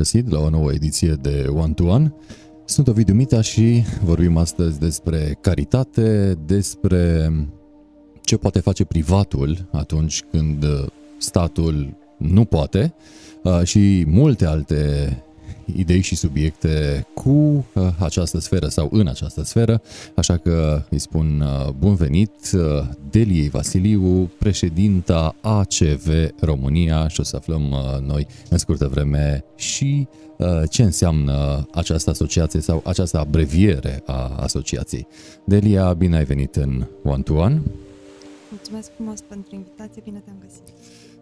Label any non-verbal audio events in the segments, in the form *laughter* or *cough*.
găsit la o nouă ediție de One to One. Sunt Ovidiu Mita și vorbim astăzi despre caritate, despre ce poate face privatul atunci când statul nu poate uh, și multe alte idei și subiecte cu uh, această sferă sau în această sferă, așa că îi spun uh, bun venit Deliei Vasiliu, președinta ACV România și o să aflăm noi în scurtă vreme și ce înseamnă această asociație sau această abreviere a asociației. Delia, bine ai venit în One to One. Mulțumesc frumos pentru invitație, bine te-am găsit.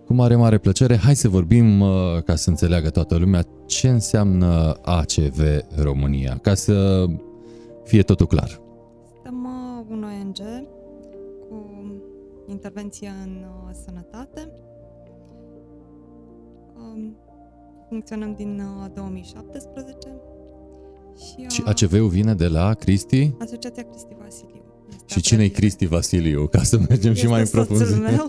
Cu mare, mare plăcere. Hai să vorbim, uh, ca să înțeleagă toată lumea, ce înseamnă ACV România, ca să fie totul clar. Suntem uh, un ONG cu intervenție în uh, sănătate. Um, funcționăm din 2017. Și, și ACV-ul vine de la Cristi? Asociația Cristi Vasiliu. Și cine e Cristi Vasiliu? Ca să mergem este și mai în profunzime. *laughs*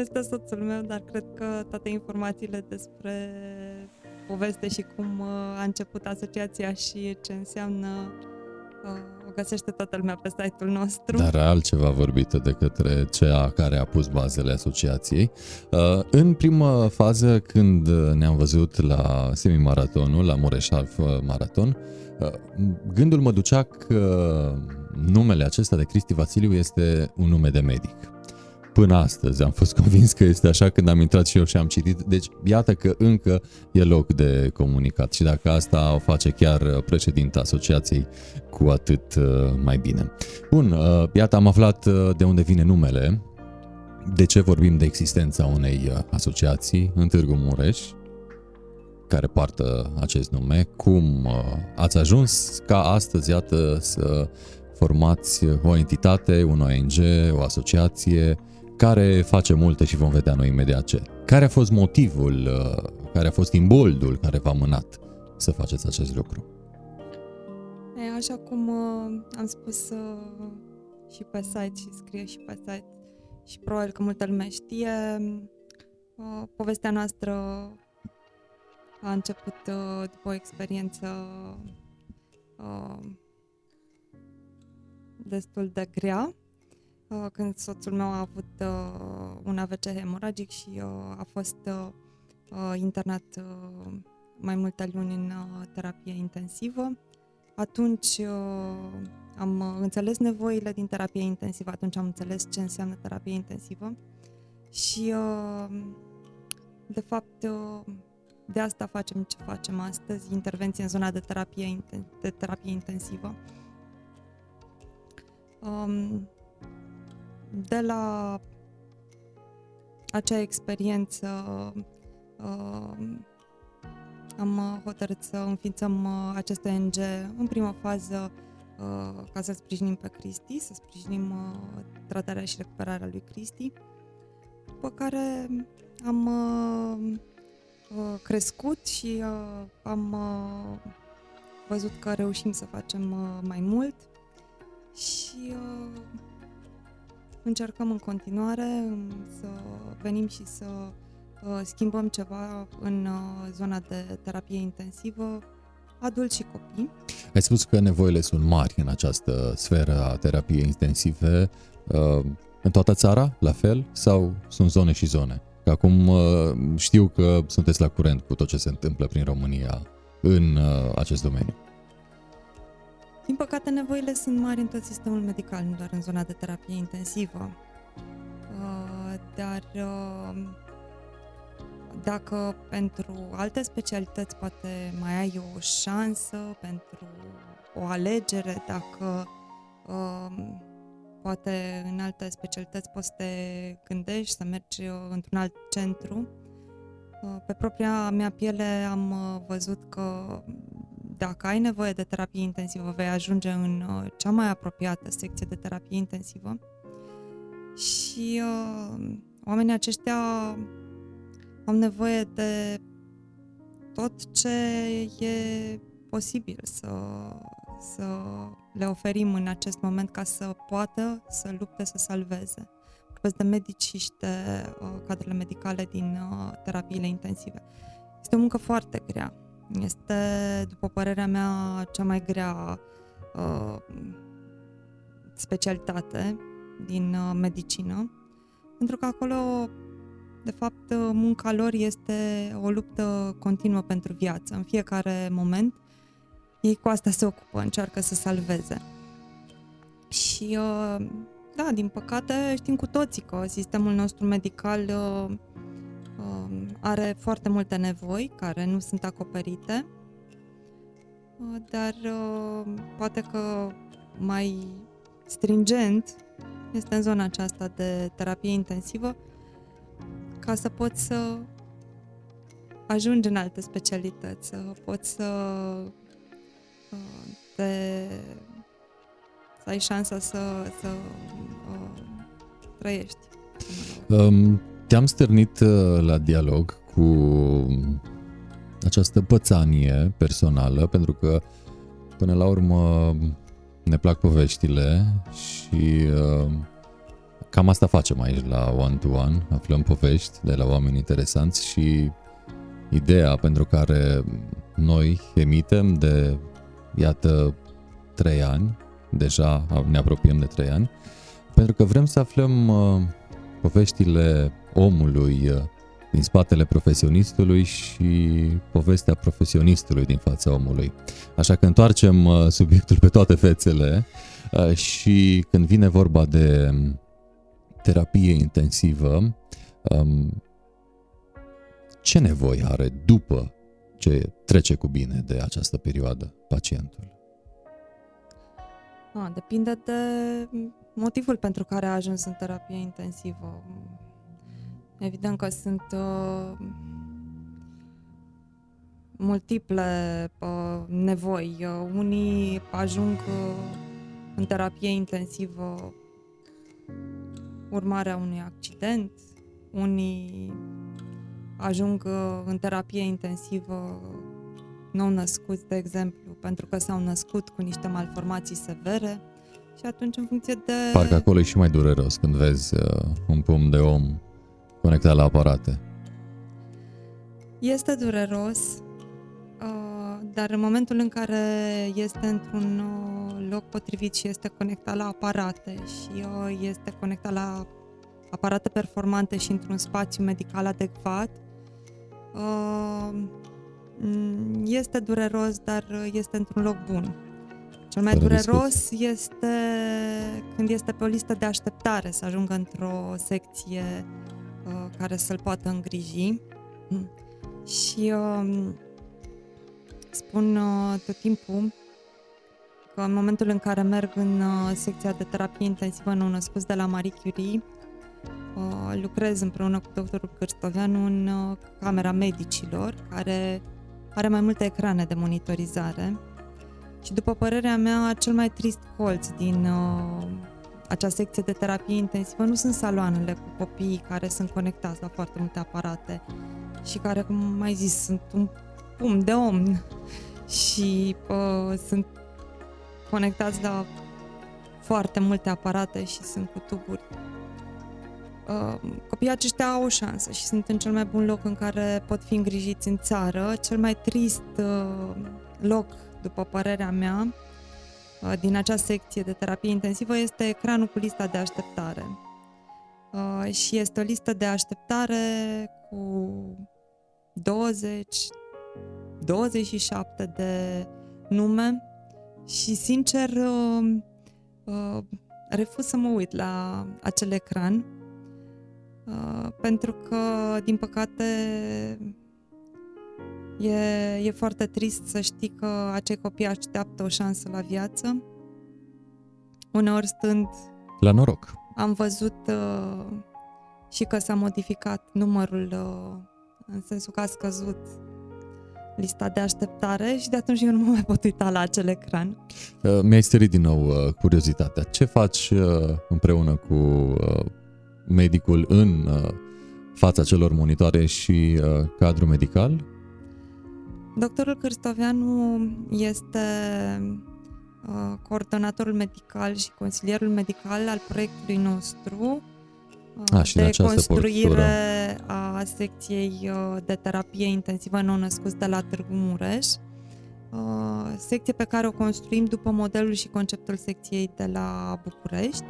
Este soțul meu, dar cred că toate informațiile despre poveste și cum uh, a început asociația și ce înseamnă uh, o găsește toată lumea pe site-ul nostru. Dar altceva vorbită de către cea care a pus bazele asociației. Uh, în primă fază, când ne-am văzut la semimaratonul, la Mureș Half Maraton, gândul mă ducea că numele acesta de Cristi Vasiliu este un nume de medic Până astăzi am fost convins că este așa când am intrat și eu și am citit. Deci iată că încă e loc de comunicat și dacă asta o face chiar președinta asociației, cu atât uh, mai bine. Bun, uh, iată am aflat uh, de unde vine numele, de ce vorbim de existența unei asociații în Târgu Mureș, care poartă acest nume, cum ați ajuns ca astăzi, iată, să formați o entitate, un ONG, o asociație, care face multe și vom vedea noi imediat ce. Care a fost motivul, uh, care a fost imboldul care v-a mânat să faceți acest lucru? E, așa cum uh, am spus uh, și pe site și scrie și pe site și probabil că multă lume știe, uh, povestea noastră a început uh, după o experiență uh, destul de grea Uh, când soțul meu a avut uh, un AVC hemoragic și uh, a fost internat mai multe luni în terapie intensivă. Atunci am înțeles nevoile din terapie intensivă, atunci am înțeles ce înseamnă terapie intensivă și de fapt de asta facem ce facem astăzi, intervenție în zona de terapie, de terapie intensivă. Um, de la acea experiență uh, am hotărât să înființăm uh, acest ONG în prima fază uh, ca să sprijinim pe Cristi, să sprijinim uh, tratarea și recuperarea lui Cristi, după care am uh, uh, crescut și uh, am uh, văzut că reușim să facem uh, mai mult și uh, încercăm în continuare să venim și să uh, schimbăm ceva în uh, zona de terapie intensivă, adulți și copii. Ai spus că nevoile sunt mari în această sferă a terapiei intensive. Uh, în toată țara, la fel, sau sunt zone și zone? Că acum știu că sunteți la curent cu tot ce se întâmplă prin România în acest domeniu. Din păcate, nevoile sunt mari în tot sistemul medical, nu doar în zona de terapie intensivă. Uh, dar uh, dacă pentru alte specialități poate mai ai o șansă, pentru o alegere, dacă uh, poate în alte specialități poți să te gândești să mergi într-un alt centru. Pe propria mea piele am văzut că dacă ai nevoie de terapie intensivă, vei ajunge în uh, cea mai apropiată secție de terapie intensivă și uh, oamenii aceștia au nevoie de tot ce e posibil să, să le oferim în acest moment ca să poată să lupte să salveze. Vorbesc de medici și de uh, cadrele medicale din uh, terapiile intensive. Este o muncă foarte grea. Este, după părerea mea, cea mai grea uh, specialitate din uh, medicină, pentru că acolo, de fapt, uh, munca lor este o luptă continuă pentru viață. În fiecare moment, ei cu asta se ocupă, încearcă să salveze. Și, uh, da, din păcate, știm cu toții că sistemul nostru medical uh, uh, are foarte multe nevoi care nu sunt acoperite, uh, dar uh, poate că mai stringent este în zona aceasta de terapie intensivă ca să poți să ajungi în alte specialități, să poți să te, să ai șansa să, să uh, trăiești. Um, te-am stârnit uh, la dialog cu această pățanie personală, pentru că până la urmă ne plac poveștile și uh, cam asta facem aici la One to One, aflăm povești de la oameni interesanți și ideea pentru care noi emitem de, iată, trei ani, deja ne apropiem de trei ani, pentru că vrem să aflăm uh, poveștile omului uh, din spatele profesionistului și povestea profesionistului din fața omului. Așa că întoarcem uh, subiectul pe toate fețele uh, și când vine vorba de terapie intensivă, um, ce nevoie are după ce trece cu bine de această perioadă pacientul? A, depinde de motivul pentru care a ajuns în terapie intensivă. Evident că sunt uh, multiple uh, nevoi. Uh, unii ajung uh, în terapie intensivă urmarea unui accident, unii ajung uh, în terapie intensivă nou născuți, de exemplu, pentru că s-au născut cu niște malformații severe și atunci în funcție de... Parcă acolo e și mai dureros când vezi uh, un pum de om conectat la aparate. Este dureros, uh, dar în momentul în care este într-un uh, loc potrivit și este conectat la aparate și uh, este conectat la aparate performante și într-un spațiu medical adecvat, este dureros, dar este într-un loc bun. Cel mai dureros este când este pe o listă de așteptare să ajungă într-o secție Uh, care să-l poată îngriji. Mm. Și uh, spun uh, tot timpul că în momentul în care merg în uh, secția de terapie intensivă nou născuți de la Marie Curie, uh, lucrez împreună cu doctorul Cârstoveanu în uh, camera medicilor, care are mai multe ecrane de monitorizare. Și după părerea mea, cel mai trist colț din uh, acea secție de terapie intensivă nu sunt saloanele cu copiii care sunt conectați la foarte multe aparate și care, cum mai zis, sunt un pum de om *laughs* și uh, sunt conectați la foarte multe aparate și sunt cu tuburi. Uh, copiii aceștia au o șansă și sunt în cel mai bun loc în care pot fi îngrijiți în țară. Cel mai trist uh, loc, după părerea mea, Uh, din acea secție de terapie intensivă este ecranul cu lista de așteptare. Uh, și este o listă de așteptare cu 20, 27 de nume și, sincer, uh, refuz să mă uit la acel ecran pentru că, din păcate, E, e foarte trist să știi că acei copii așteaptă o șansă la viață. Uneori stând... La noroc. Am văzut uh, și că s-a modificat numărul, uh, în sensul că a scăzut lista de așteptare și de atunci eu nu mă mai pot uita la acel ecran. Uh, mi-ai stărit din nou uh, curiozitatea. Ce faci uh, împreună cu uh, medicul în uh, fața celor monitoare și uh, cadrul medical? Doctorul Cârstoveanu este uh, coordonatorul medical și consilierul medical al proiectului nostru A, și de de această construire postură. a secției uh, de terapie intensivă nou-născuți de la Târgu Mureș, uh, secție pe care o construim după modelul și conceptul secției de la București.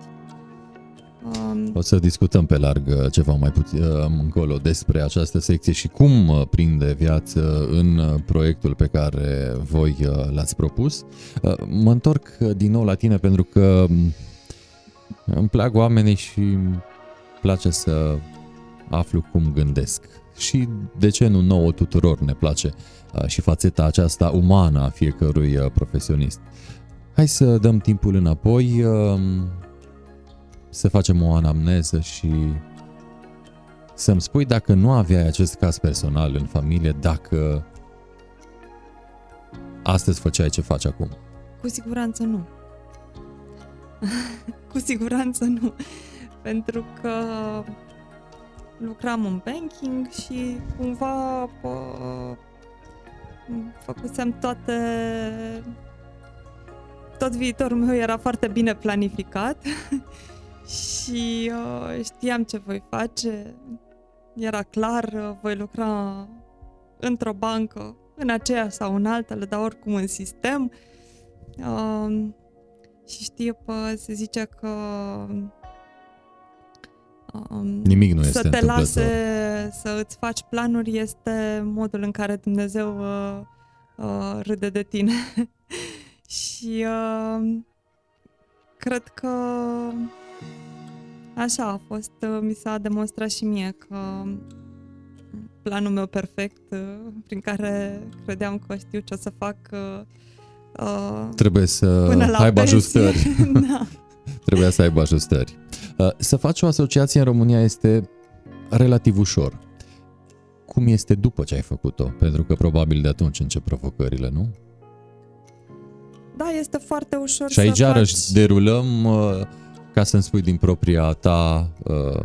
Um, O să discutăm pe larg uh, ceva mai puțin uh, încolo despre această secție și cum uh, prinde viață în uh, proiectul pe care voi uh, l-ați propus. Uh, Mă întorc uh, din nou la tine pentru că um, îmi plac oamenii și îmi place să aflu cum gândesc. Și de ce nu nouă tuturor ne place uh, și fațeta aceasta umană a fiecărui uh, profesionist. Hai să dăm timpul înapoi, um, să facem o anamneză și să-mi spui dacă nu aveai acest caz personal în familie, dacă astăzi făceai ce faci acum. Cu siguranță nu. *laughs* Cu siguranță nu. Pentru că lucram în banking și cumva pă, făcusem toate... Tot viitorul meu era foarte bine planificat *laughs* și uh, știam ce voi face. Era clar, uh, voi lucra într-o bancă, în aceea sau în altele, dar oricum în sistem. Uh, și știe, pă, se zice că um, Nimic nu este să te întâmplător. lase să îți faci planuri este modul în care Dumnezeu uh, uh, râde de tine. *laughs* și uh, cred că așa a fost, uh, mi s-a demonstrat și mie că planul meu perfect, uh, prin care credeam că știu ce o să fac uh, uh, Trebuie să până la aibă pensie. ajustări. *laughs* da. Trebuia să aibă ajustări. Uh, Să faci o asociație în România este relativ ușor. Cum este după ce ai făcut-o? Pentru că probabil de atunci încep provocările, nu? da, este foarte ușor Și aici să iarăși faci... derulăm uh, ca să-mi spui din propria ta uh,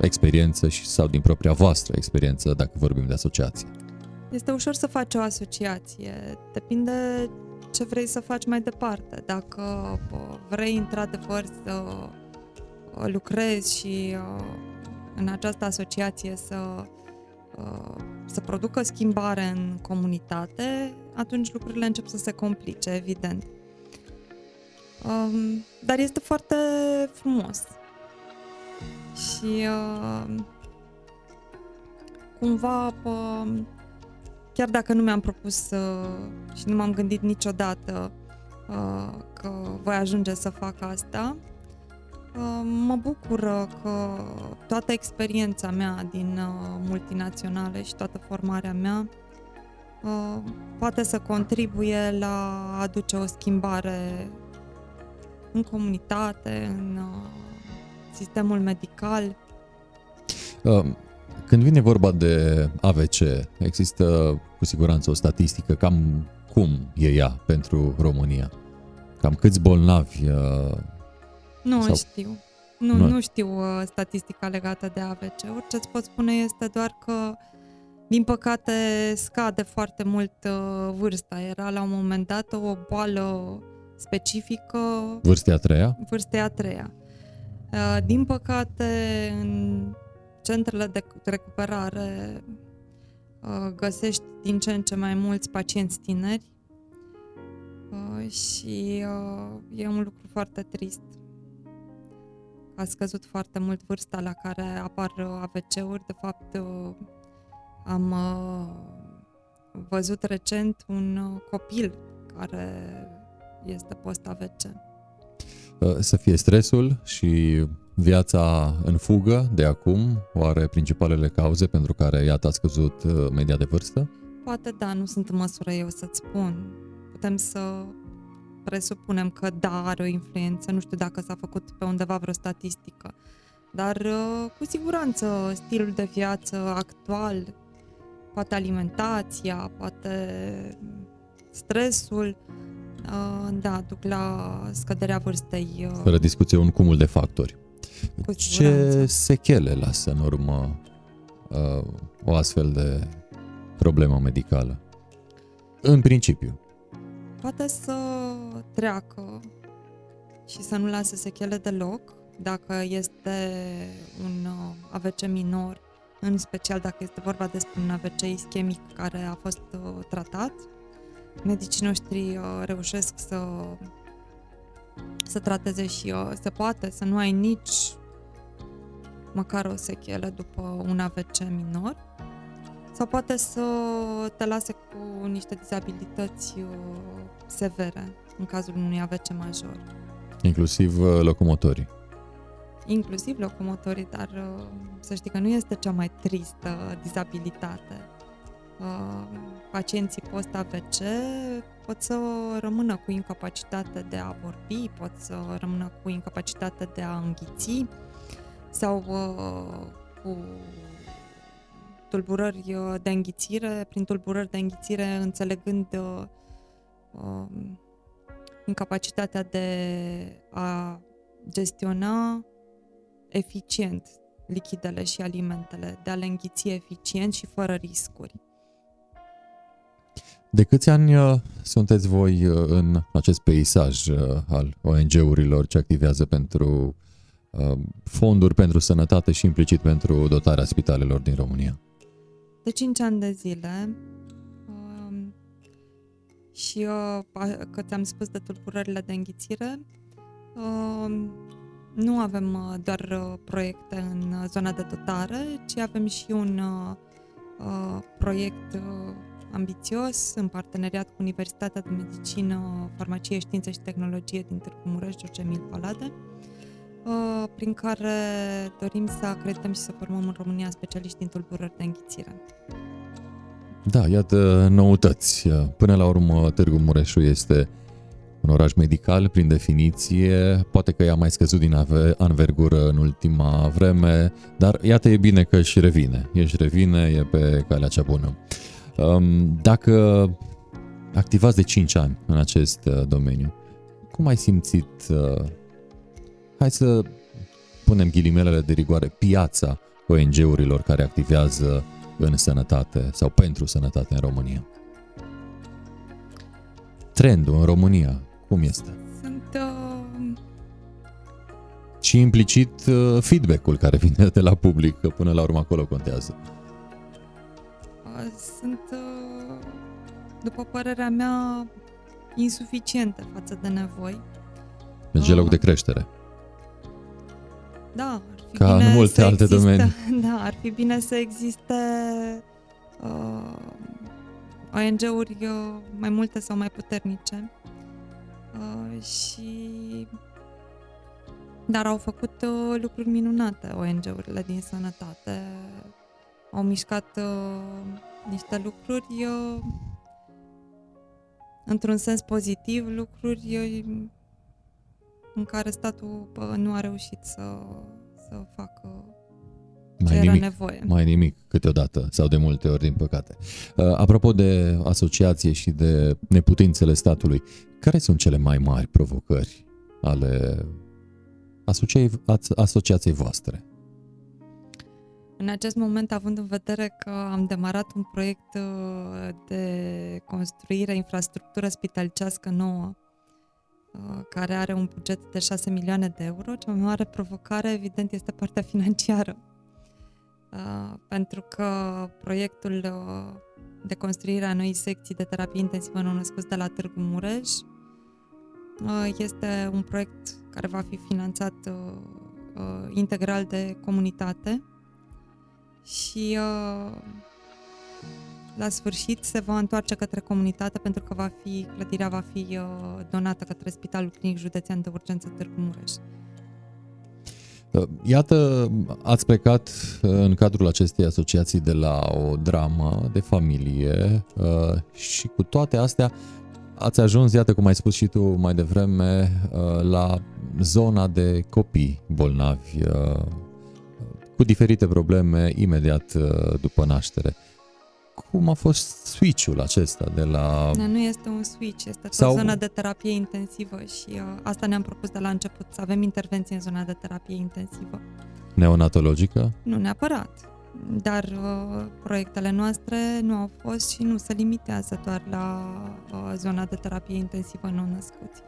experiență și sau din propria voastră experiență dacă vorbim de asociație. Este ușor să faci o asociație. Depinde ce vrei să faci mai departe. Dacă bă, vrei într-adevăr să uh, lucrezi și uh, în această asociație să, uh, să producă schimbare în comunitate, atunci lucrurile încep să se complice, evident. Um, dar este foarte frumos. Și uh, cumva pă, chiar dacă nu mi-am propus uh, și nu m-am gândit niciodată uh, că voi ajunge să fac asta, uh, mă bucură că toată experiența mea din uh, multinaționale și toată formarea mea uh, poate să contribuie la a aduce o schimbare în comunitate, în uh, sistemul medical. Uh, Când vine vorba de AVC, există cu siguranță o statistică cam cum e ea pentru România? Cam câți bolnavi uh, Nu Sau- știu. Nu, Nu. nu știu uh, statistica legată de AVC. Ce îți pot spune este doar că, din păcate, scade foarte mult uh, vârsta. Era la un moment dat o boală specifică vârstei a treia? vârstei a treia. Uh, Din păcate, în centrele de recuperare uh, găsești din ce în ce mai mulți pacienți tineri uh, și uh, e un lucru foarte trist. A scăzut foarte mult vârsta la care apar uh, AVC-uri. De fapt, uh, am uh, văzut recent un uh, copil care este post-AVC. Uh, Să fie stresul și viața în fugă de acum, oare principalele cauze pentru care, iată, a scăzut uh, media de vârstă? Poate da, nu sunt în măsură eu să-ți spun. Putem să presupunem că da, are o influență. Nu știu dacă s-a făcut pe undeva vreo statistică. Dar uh, cu siguranță stilul de viață actual, poate alimentația, poate stresul, uh, da, duc la scăderea vârstei. uh, Fără discuție, un cumul de factori. Cu Ce siguranță. sechele lasă în urmă uh, o astfel de problemă medicală? În principiu. poate să treacă și să nu lase sechele deloc, dacă este un uh, AVC minor, în special dacă este vorba despre un AVC ischemic care a fost uh, tratat. Medicii noștri uh, reușesc să, să trateze și se poate să nu ai nici măcar o sechelă după un AVC minor sau poate să te lase cu niște dizabilități severe în cazul unui AVC major. Inclusiv locomotorii inclusiv locomotorii, dar uh, să știi că nu este cea mai tristă dizabilitate. Uh, pacienții post-AVC pot să rămână cu incapacitate de a vorbi, pot să rămână cu incapacitate de a înghiți sau uh, cu tulburări de înghițire, prin tulburări de înghițire înțelegând incapacitatea de a gestiona eficient lichidele și alimentele, de a le înghiți eficient și fără riscuri. De câți ani uh, sunteți voi uh, în acest peisaj uh, al ONG-urilor ce activează pentru fonduri pentru sănătate și implicit pentru dotarea spitalelor din România? De 5 ani de zile um, și că ți-am spus de tulburările de înghițire, um, nu avem uh, doar uh, proiecte în uh, zona de dotare, ci avem și un proiect ambițios în parteneriat cu Universitatea de Medicină, Farmacie, Științe și Tehnologie din Târgu Mureș, George Emil Palade, prin care dorim să acredităm și să formăm în România specialiști din tulburări de înghițire. Da, iată noutăți. Până la urmă, Târgu Mureșul este un oraș medical, prin definiție, poate că i-a mai scăzut din anvergură în ultima vreme, dar iată e bine că își revine. Își revine, e pe calea cea bună. Um, dacă activați de 5 ani în acest uh, domeniu, cum ai simțit, uh, hai să punem ghilimelele de rigoare, piața ONG-urilor care activează în sănătate sau pentru sănătate în România? Trendul în România, cum este? Sunt... Uh... Și implicit uh, feedback-ul care vine de la public, că până la urmă acolo contează. Uh, sunt, uh, după părerea mea, insuficiente față de nevoi. Deci uh, loc de creștere. Da, ar fi Ca bine în multe să alte existe, domenii. *laughs* Da, ar fi bine să existe uh, ONG-uri uh, mai multe sau mai puternice Uh, și dar au făcut uh, lucruri minunate ONG-urile din sănătate. Au mișcat uh, niște lucruri uh, într-un sens pozitiv, lucruri uh, în care statul uh, nu a reușit să, să facă mai ce nimic, era nevoie. Mai nimic câteodată sau de multe ori, din păcate. Uh, apropo de asociație și de neputințele statului, care sunt cele mai mari provocări ale asociației, asociației voastre? În acest moment, având în vedere că am demarat un proiect uh, de construire infrastructură spitalicească nouă, uh, care are un buget de 6 milioane de euro, cea mai mare provocare, evident, este partea financiară. Uh, pentru că proiectul de construire a noii secții de terapie intensivă nou-născuți de la Târgu Mureș Uh, este un proiect care va fi finanțat uh, uh, integral de comunitate și la sfârșit se va întoarce către comunitate pentru că va fi, clădirea va fi donată către Spitalul Clinic Județean de Urgență Târgu Mureș. Iată, ați plecat în cadrul acestei asociații de la o dramă de familie și cu toate astea ați ajuns, iată cum ai spus și tu mai devreme, uh, la zona de copii bolnavi uh, cu diferite probleme imediat uh, după naștere. Cum a fost switch-ul acesta de la... Da, nu este un switch, este Sau... o zonă de terapie intensivă și uh, asta ne-am propus de la început, să avem intervenție în zona de terapie intensivă. Neonatologică? Nu neapărat dar uh, proiectele noastre nu au fost și nu se limitează doar la uh, zona de terapie intensivă non-născuți.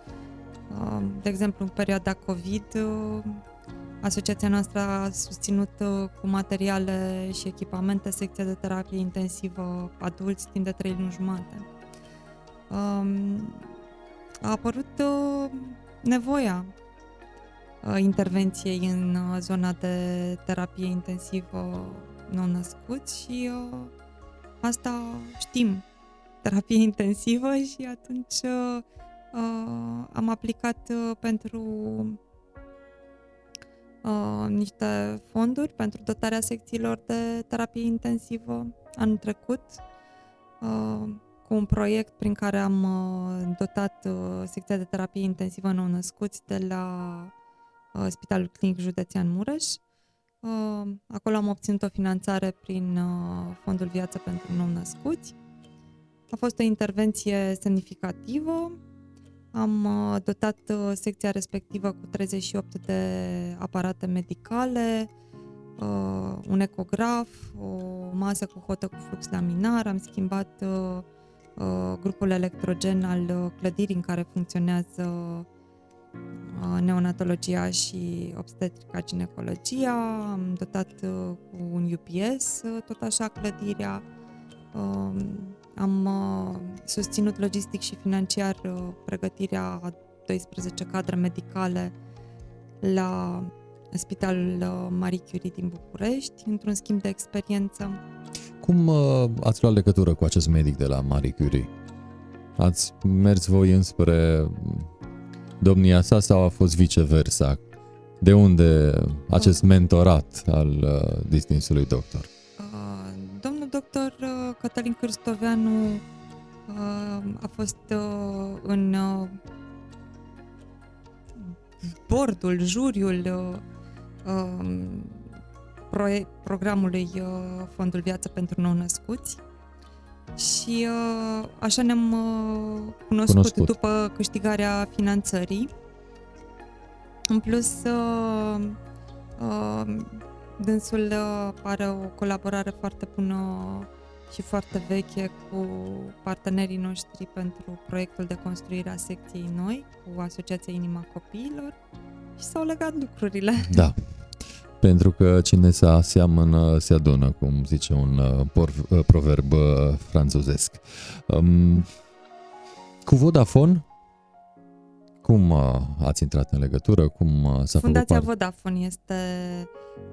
Uh, de exemplu, în perioada COVID, uh, asociația noastră a susținut uh, cu materiale și echipamente secția de terapie intensivă adulți timp de 3 luni jumate. Um, a apărut uh, nevoia uh, intervenției în uh, zona de terapie intensivă nou-născuți și uh, asta știm, terapie intensivă și atunci uh, uh, am aplicat uh, pentru uh, niște fonduri pentru dotarea secțiilor de terapie intensivă anul trecut uh, cu un proiect prin care am uh, dotat uh, secția de terapie intensivă nou-născuți de la uh, Spitalul Clinic Județean Mureș. Uh, acolo am obținut o finanțare prin uh, Fondul Viață pentru Nou-născuți. A fost o intervenție semnificativă. Am uh, dotat uh, secția respectivă cu 38 de aparate medicale, uh, un ecograf, o masă cu hotă cu flux laminar, am schimbat uh, uh, grupul electrogen al uh, clădirii în care funcționează uh, neonatologia și obstetrica ginecologia, am dotat uh, cu un UPS uh, tot așa clădirea, uh, am uh, susținut logistic și financiar uh, pregătirea a 12 cadre medicale la Spitalul uh, Marie Curie din București, într-un schimb de experiență. Cum uh, ați luat legătură cu acest medic de la Marie Curie? Ați mers voi înspre domnia sa sau a fost viceversa? De unde acest mentorat al uh, distinsului doctor? Uh, Domnul doctor uh, Cătălin Cârstoveanu uh, a fost uh, în uh, bordul, juriul uh, um, proie- programului uh, Fondul Viață pentru Nou-născuți și uh, așa ne-am uh, cunoscut, Cunoscut. după câștigarea finanțării. În plus, uh, uh, dânsul uh, are o colaborare foarte bună și foarte veche cu partenerii noștri pentru proiectul de construire a secției noi, cu Asociația Inima Copiilor și s-au legat lucrurile. Da. *laughs* Pentru că cine se aseamănă se adună, cum zice un uh, por, uh, proverb uh, franțuzesc. Um, cu Vodafone, cum uh, ați intrat în legătură? Cum uh, s-a Fundația făcut parte? Vodafone este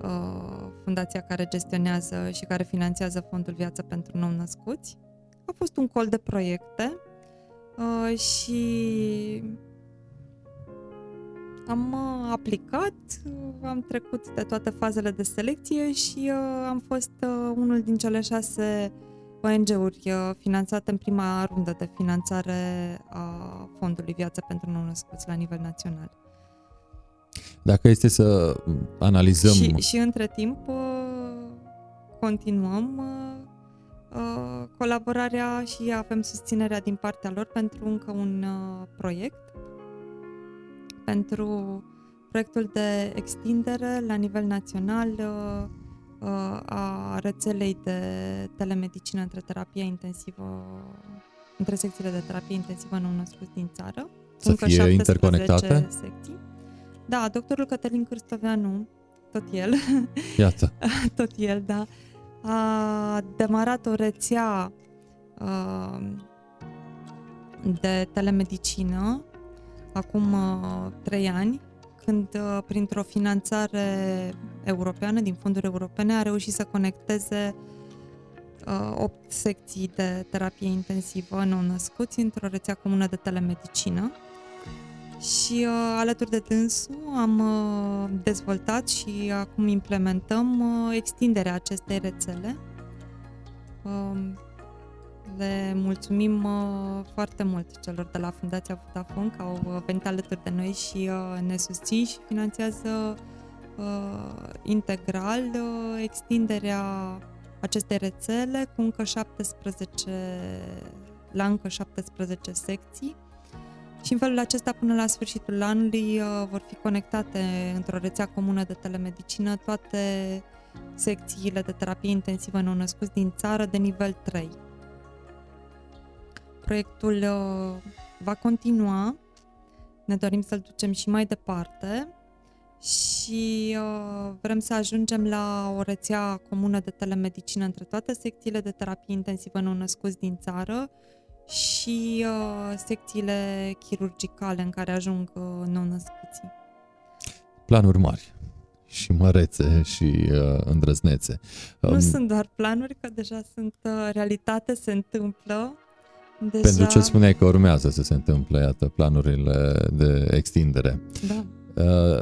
uh, fundația care gestionează și care finanțează Fondul Viață pentru Nou-născuți. A fost un col de proiecte uh, și am uh, aplicat, uh, am trecut de toate fazele de selecție și uh, am fost uh, unul din cele șase ONG-uri uh, finanțate în prima rundă de finanțare a Fondului Viață pentru Nou-născuți la nivel național. Dacă este să analizăm... Și, și între timp uh, continuăm uh, uh, colaborarea și avem susținerea din partea lor pentru încă un uh, proiect, pentru proiectul de extindere la nivel național uh, uh, a rețelei de telemedicină între terapia intensivă între secțiile de terapie intensivă nou-născuți din țară. Să încă fie 17 interconectate? secții. Da, doctorul Cătălin Cârstoveanu, tot el, *laughs* Iată, *laughs* tot el, da, a demarat o rețea uh, de telemedicină acum uh, trei ani, când uh, printr-o finanțare europeană, din fonduri europene, a reușit să conecteze uh, 8 secții de terapie intensivă nou-născuți într-o rețea comună de telemedicină. Și uh, alături de dânsul am uh, dezvoltat și acum implementăm uh, extinderea acestei rețele. Uh, le mulțumim uh, foarte mult celor de la Fundația Vodafone că au uh, venit alături de noi și uh, ne susțin și finanțează uh, integral uh, extinderea acestei rețele cu încă 17 la încă 17 secții. Și în felul acesta până la sfârșitul anului uh, vor fi conectate într-o rețea comună de telemedicină toate secțiile de terapie intensivă nou-născuți din țară de nivel 3. Proiectul uh, va continua, ne dorim să-l ducem și mai departe și și uh, vrem să ajungem la o rețea comună de telemedicină între toate secțiile de terapie intensivă nou-născuți din țară și uh, secțiile chirurgicale în care ajung uh, nou-născuții. Planuri mari și mărețe și uh, îndrăznețe. Nu um, sunt doar planuri, că deja sunt uh, realitate, se întâmplă. Deja... Pentru ce spuneai că urmează să se întâmple, iată, planurile de extindere. Da. Uh,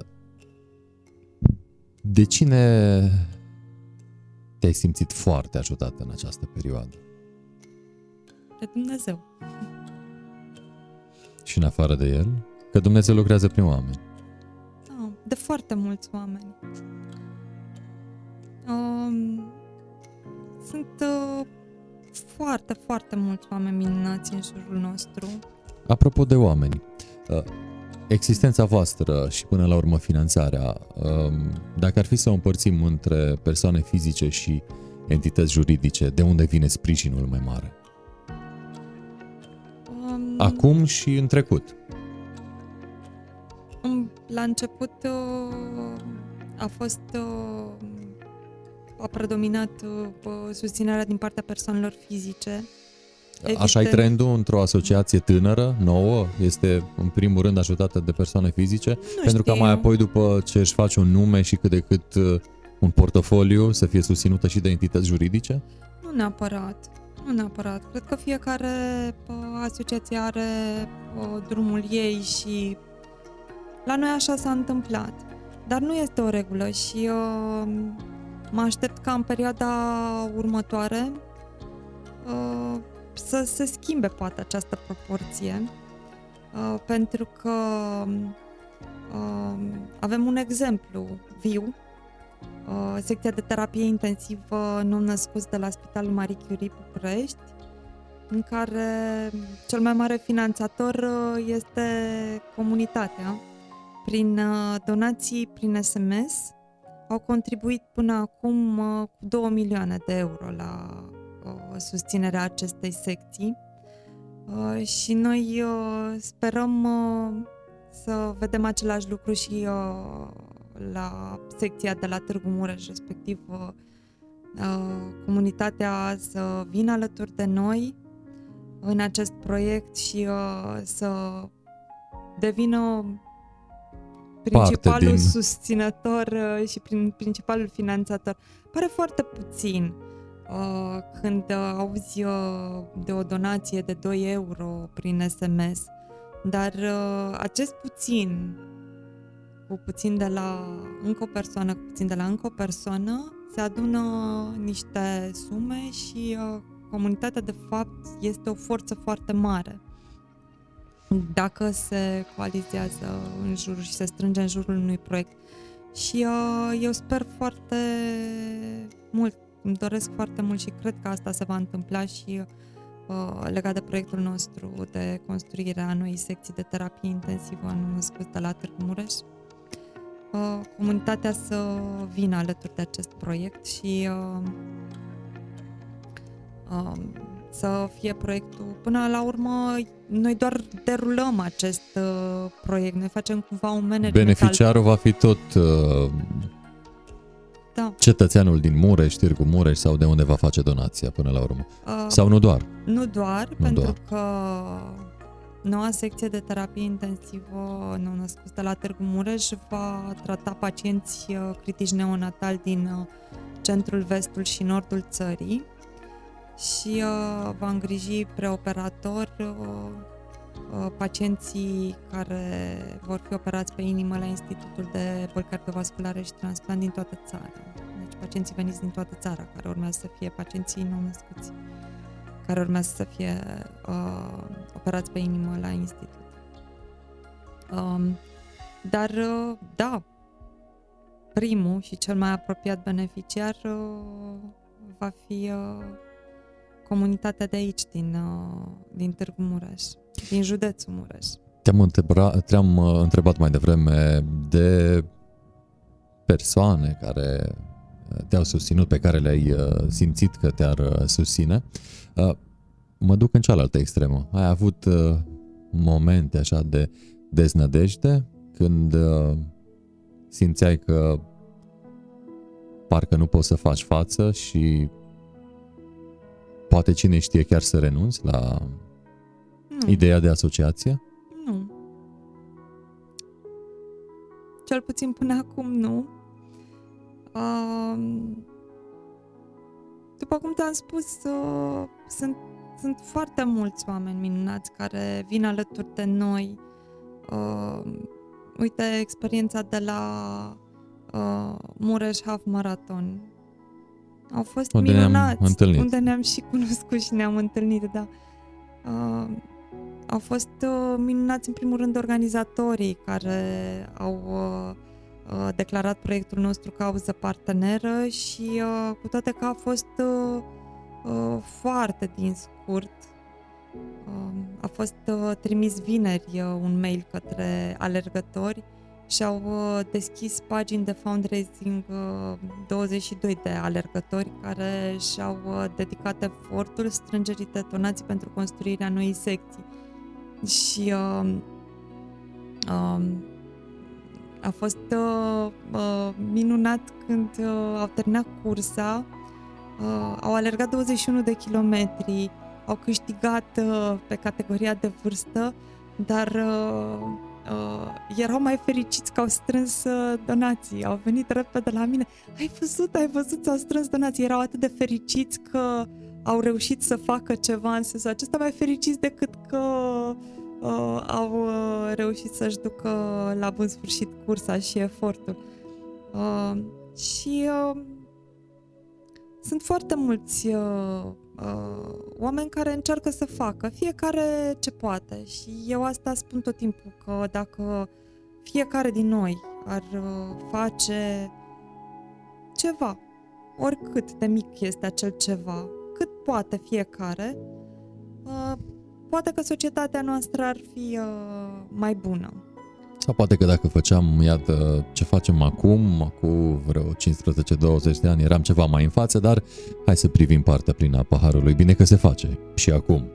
de cine te-ai simțit foarte ajutat în această perioadă? De Dumnezeu. Și în afară de El? Că Dumnezeu lucrează prin oameni. Ah, de foarte mulți oameni. Um, sunt uh, foarte, foarte mulți oameni minunați în jurul nostru. Apropo de oameni, uh, existența voastră și până la urmă finanțarea, um, dacă ar fi să o împărțim între persoane fizice și entități juridice, de unde vine sprijinul mai mare? Um, Acum și în trecut. La început uh, a fost uh, a predominat uh, susținerea din partea persoanelor fizice Evident. Așa e trendul într-o asociație tânără, nouă, este în primul rând ajutată de persoane fizice, nu pentru știu. ca mai apoi după ce își face un nume și cât de cât uh, un portofoliu să fie susținută și de entități juridice? Nu neapărat. Nu neapărat. Cred că fiecare uh, asociație are uh, drumul ei și la noi așa s-a întâmplat. Dar nu este o regulă și uh, mă aștept ca în perioada următoare uh, să se schimbe poate această proporție, uh, pentru că uh, avem un exemplu viu, uh, secția de terapie intensivă nou-născuți de la Spitalul Marie Curie București, în care cel mai mare finanțator uh, este comunitatea. Prin uh, donații prin SMS au contribuit până acum uh, cu 2 milioane de euro la susținerea acestei secții uh, și noi uh, sperăm uh, să vedem același lucru și la secția de la Târgu Mureș, respectiv comunitatea să vină alături de noi în acest proiect și să devină principalul din... susținător și principalul finanțator. Pare foarte puțin, Uh, când uh, auzi uh, de o donație de 2 euro prin SMS, dar acest puțin, cu puțin de la încă o persoană, cu puțin de la încă o persoană, se adună niște sume și comunitatea de fapt este o forță foarte mare. Dacă se coalizează în jur și se strânge în jurul unui proiect. Și uh, eu sper foarte mult îmi doresc foarte mult și cred că asta se va întâmpla și uh, legat de proiectul nostru de construire a noii secții de terapie intensivă în născut de la Târgu Mureș. Uh, comunitatea să vină alături de acest proiect și uh, uh, să fie proiectul. Până la urmă, noi doar derulăm acest uh, proiect, noi facem cumva un management. Beneficiarul al... va fi tot uh, da. cetățeanul din Mureș, Târgu Mureș sau de unde va face donația până la urmă? Uh, sau nu doar? Nu doar, nu pentru doar. că noua secție de terapie intensivă nou născut de la Târgu Mureș va trata pacienți uh, critici neonatali din uh, centrul, vestul și nordul țării și uh, va îngriji preoperator uh, Uh, pacienții care vor fi operați pe inimă la Institutul de Boli Cardiovasculare și Transplant din toată țara. Deci pacienții veniți din toată țara, care urmează să fie pacienții nou născuți, care urmează să fie uh, operați pe inimă la institut. Um, dar, uh, da, primul și cel mai apropiat beneficiar uh, va fi uh, comunitatea de aici, din, uh, din Târgu Mureș din județul Mureș. Te-am, întrebat, te-am uh, întrebat mai devreme de persoane care uh, te-au susținut, pe care le-ai uh, simțit că te-ar susține. Mă duc în cealaltă extremă. Ai avut momente așa de deznădejde când simțeai că parcă nu poți să faci față și poate cine știe chiar să renunți la Nu. ideea de asociație? Nu. Cel puțin până acum nu. Um, după cum te-am spus, uh, sunt, sunt foarte mulți oameni minunați care vin alături de noi. Uh, uite, experiența de la uh, Mureș Half Marathon. Au fost Unde ne-am minunați, întâlnit. unde ne-am și cunoscut și ne-am întâlnit, da. Uh, au fost uh, minunați în primul rând organizatorii care au uh, uh, declarat proiectul nostru cauză parteneră și uh, cu toate că a fost uh, uh, foarte din scurt, uh, a fost uh, trimis vineri uh, un mail către alergători și au uh, deschis pagini de fundraising uh, 22 de alergători care și-au uh, dedicat efortul strângerii de donații pentru construirea noii secții și uh, uh, a fost uh, uh, minunat când uh, au terminat cursa, uh, au alergat 21 de kilometri, au câștigat uh, pe categoria de vârstă, dar uh, uh, erau mai fericiți că au strâns uh, donații, au venit repede la mine. Ai văzut, ai văzut, s-au strâns donații, erau atât de fericiți că au reușit să facă ceva în sensul acesta, mai fericiți decât că uh, au uh, reușit să-și ducă la bun sfârșit cursa și efortul. Uh, și uh, sunt foarte mulți uh, uh, oameni care încearcă să facă fiecare ce poate și eu asta spun tot timpul că dacă fiecare din noi ar uh, face ceva, oricât de mic este acel ceva, cât poate fiecare, uh, poate că societatea noastră ar fi uh, mai bună. Sau poate că dacă făceam, iată, ce facem acum, acum vreo 15-20 de ani, eram ceva mai în față, dar hai să privim partea plină a paharului. Bine că se face și acum.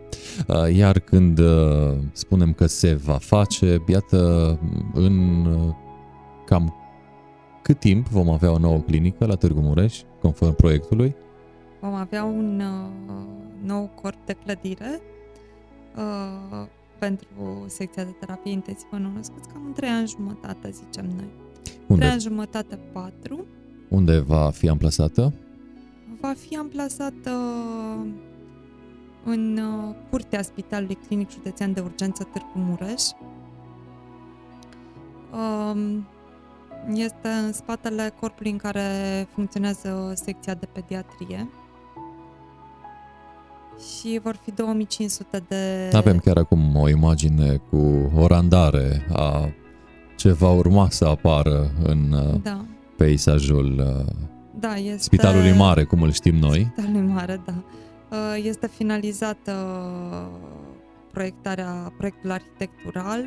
Uh, Iar când uh, spunem că se va face, iată, în uh, cam cât timp vom avea o nouă clinică la Târgu Mureș, conform proiectului? Vom avea un uh, nou corp de clădire uh, pentru secția de terapie intensivă nou-născuți, cam în 3 ani jumătate, zicem noi. 3 Unde, ani jumătate, 4. unde va fi amplasată? Va fi amplasată în uh, curtea Spitalului Clinic Județean de Urgență Târgu Mureș. Um, Este în spatele corpului în care funcționează secția de pediatrie. Și vor fi 2500 de... Avem chiar acum o imagine cu o randare a ce va urma să apară în uh, Da, peisajul uh, da, este... Spitalului Mare, cum îl știm noi. Spitalului Mare, da. Uh, Este finalizată proiectarea, proiectul arhitectural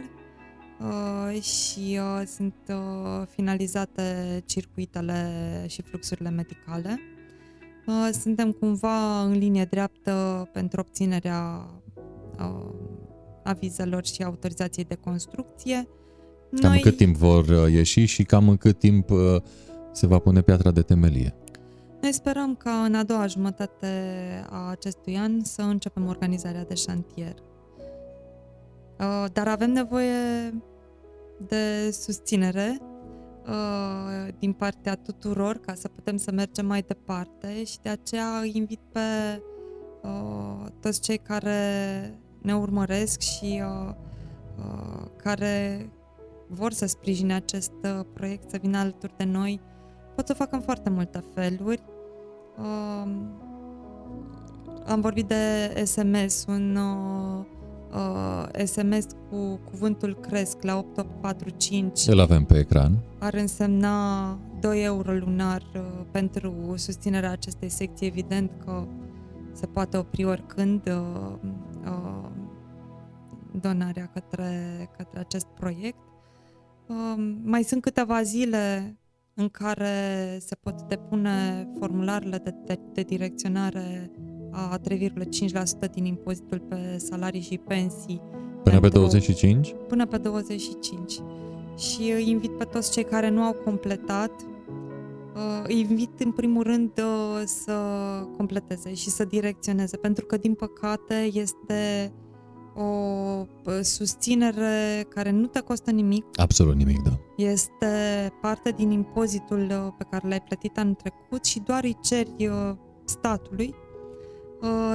uh, și uh, sunt uh, finalizate circuitele și fluxurile medicale. Uh, Suntem cumva în linie dreaptă pentru obținerea uh, avizelor și autorizației de construcție. Cam în cât timp vor uh, ieși și cam în cât timp uh, se va pune piatra de temelie. Noi sperăm ca în a doua jumătate a acestui an să începem organizarea de șantier. Uh, Dar avem nevoie de susținere uh, din partea tuturor ca să putem să mergem mai departe și de aceea îi invit pe uh, toți cei care ne urmăresc și uh, uh, care vor să sprijine acest uh, proiect, să vină alături de noi. Pot să o facă în foarte multe feluri. Uh, am vorbit de SMS, un uh, uh, SMS cu cuvântul cresc la 8845 Îl avem pe ecran. ar însemna 2 euro lunar uh, pentru susținerea acestei secții. Evident că se poate opri oricând uh, uh, donarea către, către acest proiect. Uh, mai sunt câteva zile în care se pot depune formularele de, de, de direcționare a 3,5% din impozitul pe salarii și pensii Până pe Pentru- 25? până pe 25. și îi invit pe toți cei care nu au completat, uh, îi invit în primul rând uh, să completeze și să direcționeze, pentru că din păcate este o uh, susținere care nu te costă nimic. Absolut nimic, da. Este parte din impozitul pe care l-ai plătit anul trecut și doar îi ceri statului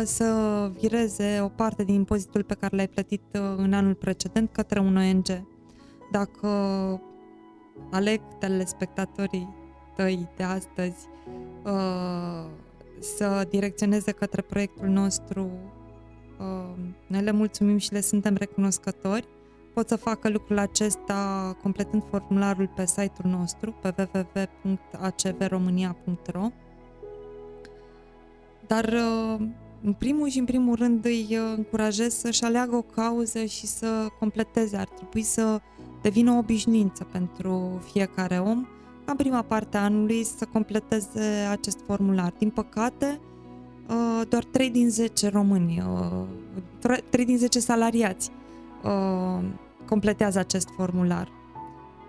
să vireze o parte din impozitul pe care l-ai plătit în anul precedent către un ONG dacă aleg telespectatorii tăi de astăzi uh, să direcționeze către proiectul nostru, uh, noi le mulțumim și le suntem recunoscători. Pot să facă lucrul acesta completând formularul pe site-ul nostru, pe www.acvromânia.ro Dar uh, în primul și în primul rând îi încurajez să-și aleagă o cauză și să completeze. Ar trebui să devină o obișnuință pentru fiecare om ca în prima parte a anului să completeze acest formular. Din păcate, uh, doar 3 din 10 români, 3 uh, din 10 salariați uh, completează acest formular.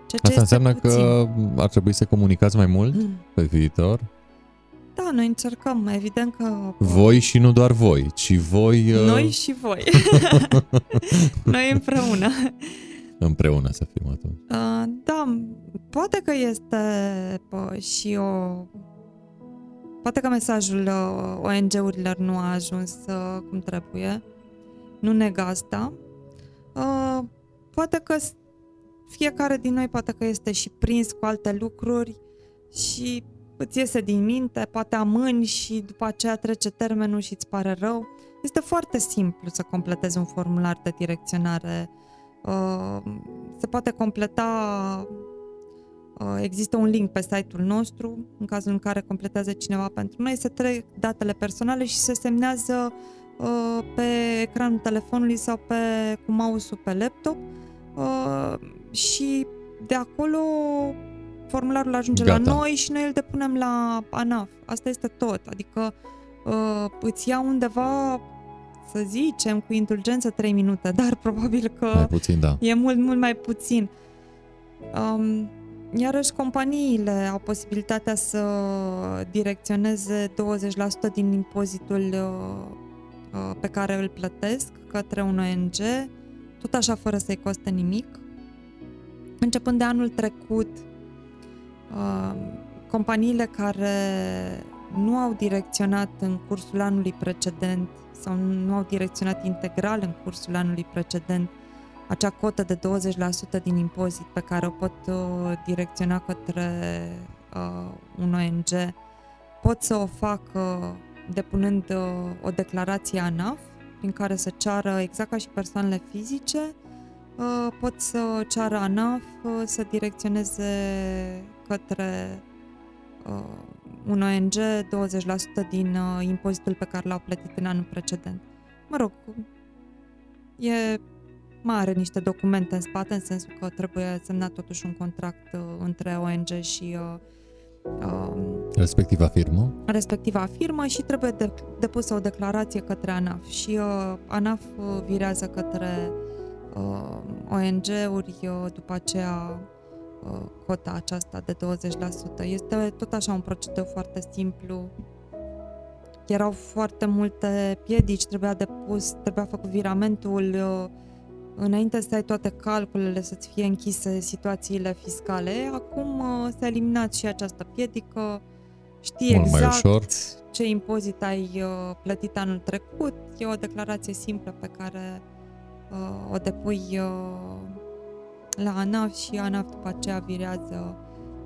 Ceea ce Asta înseamnă puțin. că ar trebui să comunicați mai mult mm. pe viitor? Da, noi încercăm, evident că... Voi și nu doar voi, ci voi... Noi și voi. *laughs* noi împreună împreună să fim atunci. Uh, da, poate că este pă, și o... Poate că mesajul uh, ONG-urilor nu a ajuns uh, cum trebuie. Nu neg asta. Uh, poate că fiecare din noi poate că este și prins cu alte lucruri și îți iese din minte, poate amâni și după aceea trece termenul și îți pare rău. Este foarte simplu să completezi un formular de direcționare uh, Uh, se poate completa, uh, există un link pe site-ul nostru, în cazul în care completează cineva pentru noi, se trec datele personale și se semnează uh, pe ecranul telefonului sau pe, cu mouse-ul pe laptop și de acolo formularul ajunge Gata. la noi și noi îl depunem la ANAF. Asta este tot. Adică îți ia undeva să zicem, cu indulgență 3 minute, dar *laughs* probabil că mai puțin, da. e mult, mult mai puțin. Um, iarăși, companiile au posibilitatea să direcționeze 20% din impozitul uh, uh, pe care îl plătesc către un ONG, tot așa fără să-i coste nimic. Începând de anul trecut, uh, companiile care nu au direcționat în cursul anului precedent sau nu au direcționat integral în cursul anului precedent acea cotă de 20% din impozit pe care o pot uh, direcționa către uh, un ONG, pot să o facă depunând uh, o declarație ANAF, prin care să ceară, exact ca și persoanele fizice, uh, pot să ceară ANAF uh, să direcționeze către uh, un ONG 20% din uh, impozitul pe care l-au plătit în anul precedent. Mă rog, e mai are niște documente în spate, în sensul că trebuie semnat totuși un contract uh, între ONG și uh, uh, respectiva firmă. Respectiva firmă și trebuie de, depusă o declarație către ANAF și uh, ANAF uh, virează către uh, ONG-uri, uh, după aceea Uh, cota aceasta de 20%. Este tot așa un procedeu foarte simplu. Erau foarte multe piedici, trebuia depus, trebuia făcut viramentul uh, înainte să ai toate calculele, să-ți fie închise situațiile fiscale. Acum uh, s-a eliminat și această piedică, știi Mult exact ce impozit ai plătit anul trecut, e o declarație simplă pe care o depui la ANAF și ANAF după aceea virează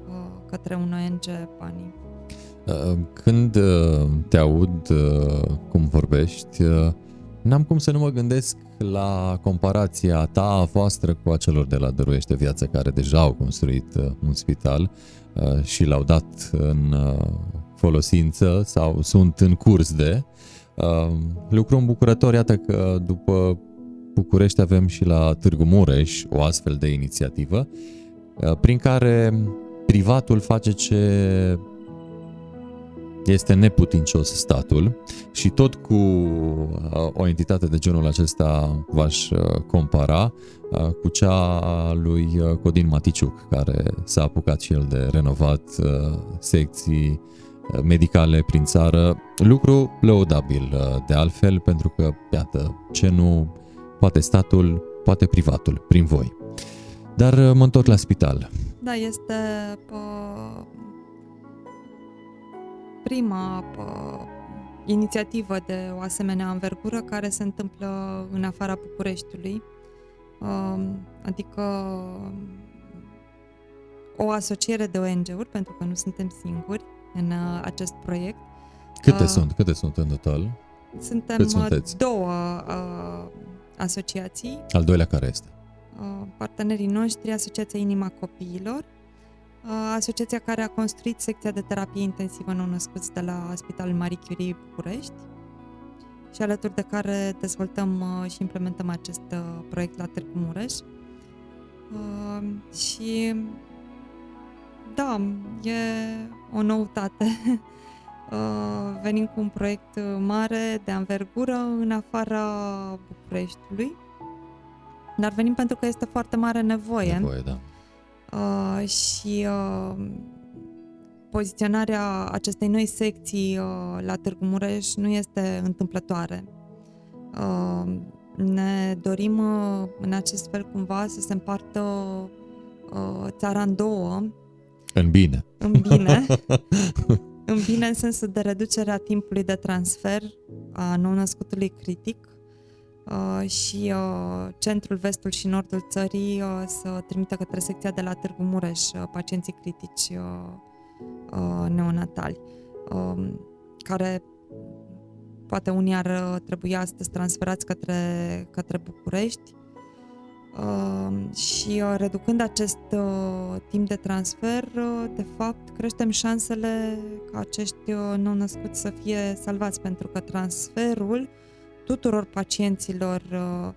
uh, către un ONG banii. Uh, când uh, te aud uh, cum vorbești, n-am cum să nu mă gândesc la comparația ta, a voastră cu acelor de la Dăruiește Viață care deja au construit un spital și l-au dat în folosință sau sunt în curs de. Lucru îmbucurător, iată că după București avem și la Târgu Mureș o astfel de inițiativă uh, prin care privatul face ce este neputincios statul și tot cu uh, o entitate de genul acesta v-aș uh, compara uh, cu cea a lui Codin Maticiuc, care s-a apucat și el de renovat secții medicale prin țară, lucru lăudabil de altfel, pentru că, iată, ce nu poate statul, poate privatul, prin voi. Dar mă întorc la spital. Da, este uh, prima uh, inițiativă de o asemenea învergură care se întâmplă în afara Bucureștiului, uh, adică o asociere de ONG-uri, pentru că nu suntem singuri în uh, acest proiect. Câte uh, sunt? Câte sunt în total? Suntem Cât sunteți? două uh, asociații. Al doilea care este? Uh, partenerii noștri, Asociația Inima Copiilor, asociația care a construit secția de terapie intensivă nou-născuți de la Spitalul Marie Curie București și alături de care dezvoltăm uh, și implementăm acest uh, proiect la Târgu Mureș. Uh, și da, e o noutate. *laughs* Venim cu un proiect mare de anvergură în afara Bucureștiului, dar venim pentru că este foarte mare nevoie. Nevoie, da uh, și uh, poziționarea acestei noi secții uh, la Târgu Mureș nu este întâmplătoare. Uh, ne dorim uh, în acest fel cumva să se împartă uh, țara în două. În bine. În bine. *laughs* în bine în sensul de reducerea timpului de transfer a nou-născutului critic Uh, și uh, centrul, vestul și nordul țării uh, să trimită către secția de la Târgu Mureș pacienții critici neonatali, um, care poate unii ar trebui astăzi transferați către, către București um, și reducând acest timp de transfer, de fapt, creștem șansele ca acești nou-născuți să fie salvați, pentru că transferul tuturor pacienților uh,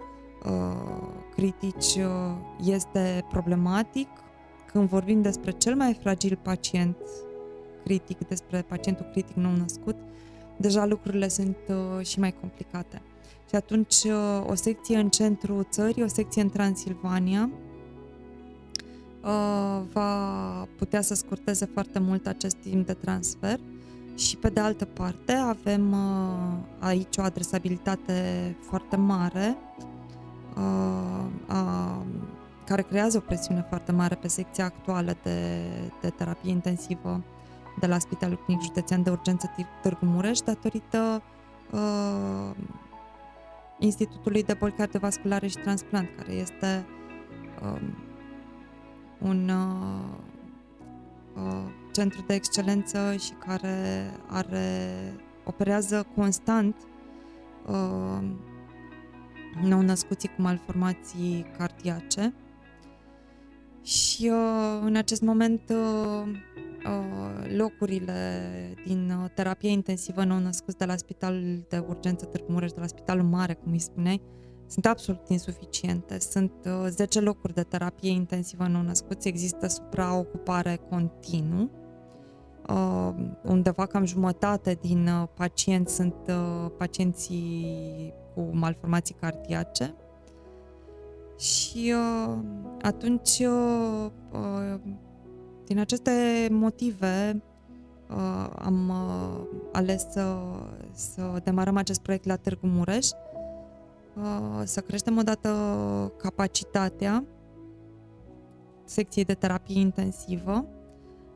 uh, critici uh, este problematic. Când vorbim despre cel mai fragil pacient critic, despre pacientul critic nou născut, deja lucrurile sunt uh, și mai complicate. Și atunci uh, o secție în centrul țării, o secție în Transilvania, uh, va putea să scurteze foarte mult acest timp de transfer. Și pe de altă parte avem uh, aici o adresabilitate foarte mare uh, uh, care creează o presiune foarte mare pe secția actuală de, de terapie intensivă de la Spitalul Clinic Județean de Urgență Târgu Mureș datorită uh, Institutului de Boli Cardiovasculare și Transplant, care este uh, un uh, uh, centru de excelență și care are, operează constant uh, nou-născuții cu malformații cardiace. Și uh, în acest moment uh, uh, locurile din uh, terapie intensivă nou-născuți de la Spitalul de Urgență Târgu Mureș, de la Spitalul Mare, cum îi spuneai, sunt absolut insuficiente. Sunt uh, 10 locuri de terapie intensivă nou-născuți, există supraocupare continuu uh, undeva cam jumătate din uh, pacienți sunt uh, pacienții cu malformații cardiace. Și uh, atunci uh, uh, din aceste motive uh, am uh, ales să, să demarăm acest proiect la Târgu Mureș, uh, să creștem odată capacitatea secției de terapie intensivă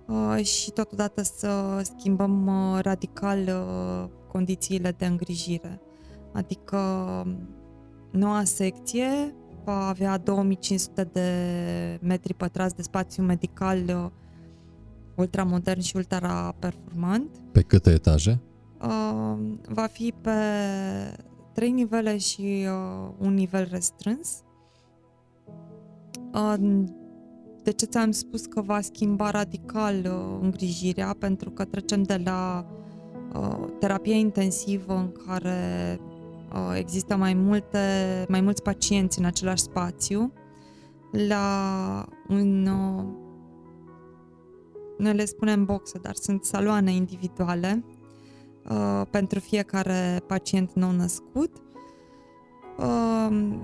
Uh, și totodată să schimbăm uh, radical uh, condițiile de îngrijire. Adică noua secție va avea 2500 de metri pătrați de spațiu medical ultramodern și ultra performant. Pe câte etaje? Va fi pe trei nivele și un nivel restrâns. De ce ți-am spus că va schimba radical uh, îngrijirea? Pentru că trecem de la uh, terapie intensivă în care uh, există mai, multe, mai mulți pacienți în același spațiu la un uh, ne le spunem boxe, dar sunt saloane individuale uh, pentru fiecare pacient nou născut, uh,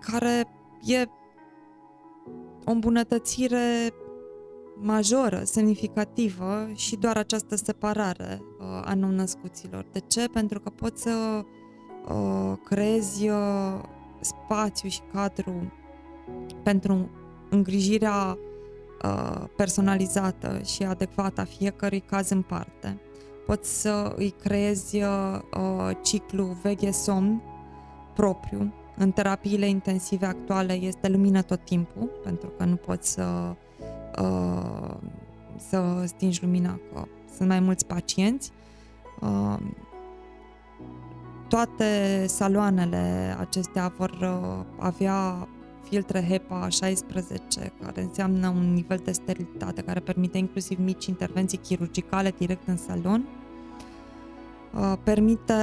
care e o îmbunătățire majoră, semnificativă și doar această separare uh, a nou-născuților. De ce? Pentru că poți să uh, creezi uh, spațiu și cadru pentru îngrijirea uh, personalizată și adecvată a fiecărui caz în parte. Poți să îi creezi uh, ciclu veche-somn propriu. În terapiile intensive actuale este lumină tot timpul, pentru că nu poți să uh, să stingi lumina, că sunt mai mulți pacienți. Uh, toate saloanele acestea vor uh, avea filtre HEPA 16, care înseamnă un nivel de sterilitate care permite inclusiv mici intervenții chirurgicale direct în salon. Uh, permite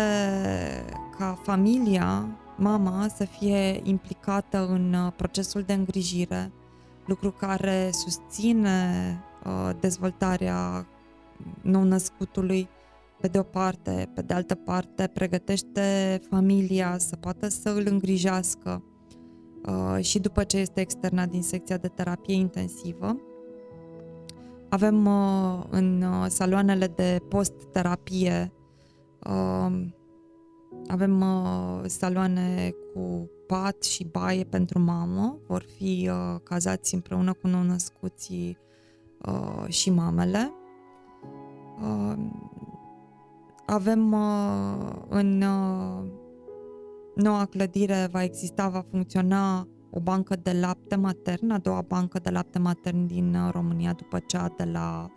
ca familia, mama, să fie implicată în uh, procesul de îngrijire, lucru care susține uh, dezvoltarea nou-născutului pe de o parte, pe de altă parte pregătește familia să poată să îl îngrijească uh, și după ce este externat din secția de terapie intensivă. Avem uh, în uh, saloanele de post-terapie uh, avem uh, saloane cu pat și baie pentru mamă, vor fi uh, cazați împreună cu nou-născuții uh, și mamele. Uh, avem uh, în uh, noua clădire va exista, va funcționa o bancă de lapte matern, a doua bancă de lapte matern din uh, România după cea de la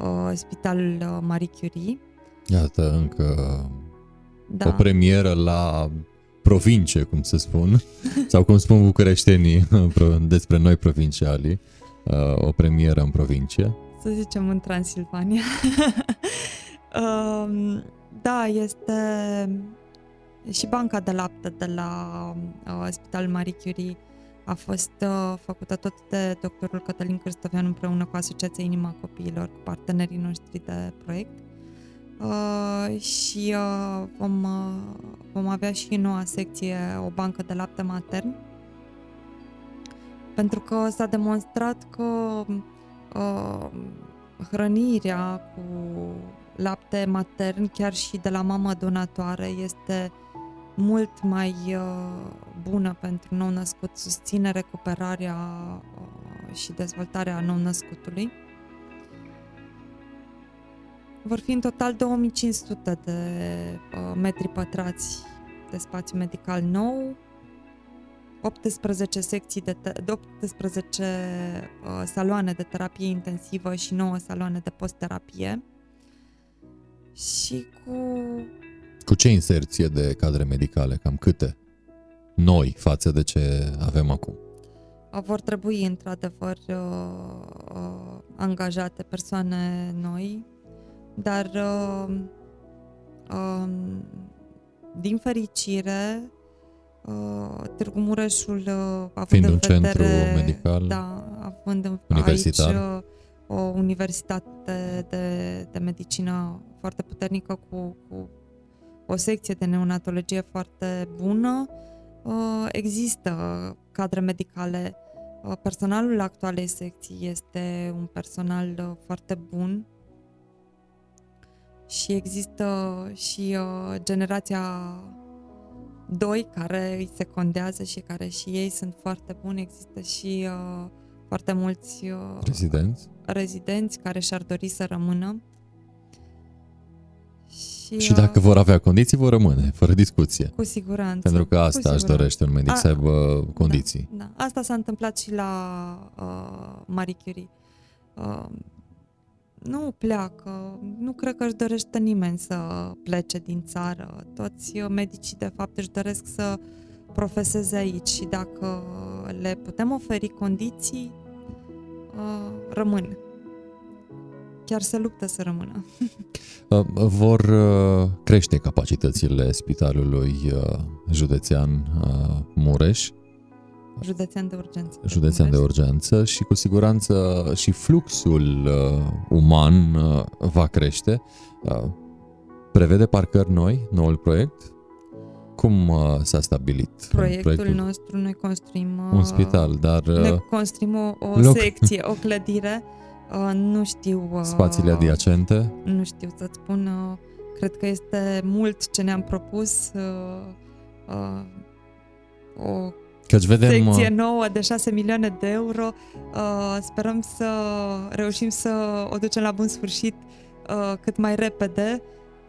uh, Spitalul uh, Marie Curie. Iată, încă da. o premieră la provincie, cum se spun, *laughs* sau cum spun bucureștenii *laughs* despre noi provincialii, uh, o premieră în provincie. Să zicem în Transilvania. *laughs* Um, da, este și banca de lapte de la uh, Spitalul Marie Curie a fost uh, făcută tot de doctorul Cătălin Cârstovean împreună cu Asociația Inima Copiilor, cu partenerii noștri de proiect. Uh, și uh, vom, uh, vom avea și noua secție o bancă de lapte matern pentru că s-a demonstrat că uh, hrănirea cu lapte matern, chiar și de la mamă donatoare, este mult mai uh, bună pentru nou-născut, susține recuperarea uh, și dezvoltarea nou-născutului. Vor fi în total 2500 de uh, metri pătrați de spațiu medical nou, 18 secții de, de 18 uh, saloane de terapie intensivă și 9 saloane de post-terapie și cu... Cu ce inserție de cadre medicale? Cam câte? Noi față de ce avem acum? Vor trebui, într-adevăr, uh, uh, angajate persoane noi, dar, uh, uh, din fericire, uh, Târgu Mureșul, uh, având Fiind în un vedere, centru medical da, având în, universitar. aici uh, o universitate de, de medicină foarte puternică cu, cu o secție de neonatologie foarte bună. Uh, există cadre medicale. Uh, personalul actualei secții este un personal uh, foarte bun și există și generația 2 care îi secundează și care și ei sunt foarte buni. Există și foarte mulți rezidenți, rezidenți care și-ar dori să rămână. Și, și dacă vor avea condiții, vor rămâne, fără discuție. Cu siguranță. Pentru că asta își dorește un medic, A, să aibă condiții. Da, da. Asta s-a întâmplat și la uh, Marie Curie. Uh, nu pleacă, nu cred că își dorește nimeni să plece din țară. Toți uh, medicii, de fapt, își doresc să profeseze aici și dacă le putem oferi condiții, uh, rămân chiar se luptă să rămână. *laughs* Uh, vor uh, crește capacitățile spitalului uh, județean Mureș, Județean de urgență. Județean de urgență și cu siguranță și fluxul uman va crește. prevede parcări noi, noul proiect? Cum uh, s-a stabilit? Proiectul, proiectul nostru, noi construim... Uh, un spital, dar... Uh, ne construim o, o loc. secție, o clădire. Uh, nu știu... Uh, Spațiile adiacente? Nu știu să-ți spun. Uh, cred că este mult ce ne-am propus. Uh, uh, o Căci vedem, secție uh, nouă de 6 milioane de euro. Uh, sperăm să reușim să o ducem la bun sfârșit uh, cât mai repede.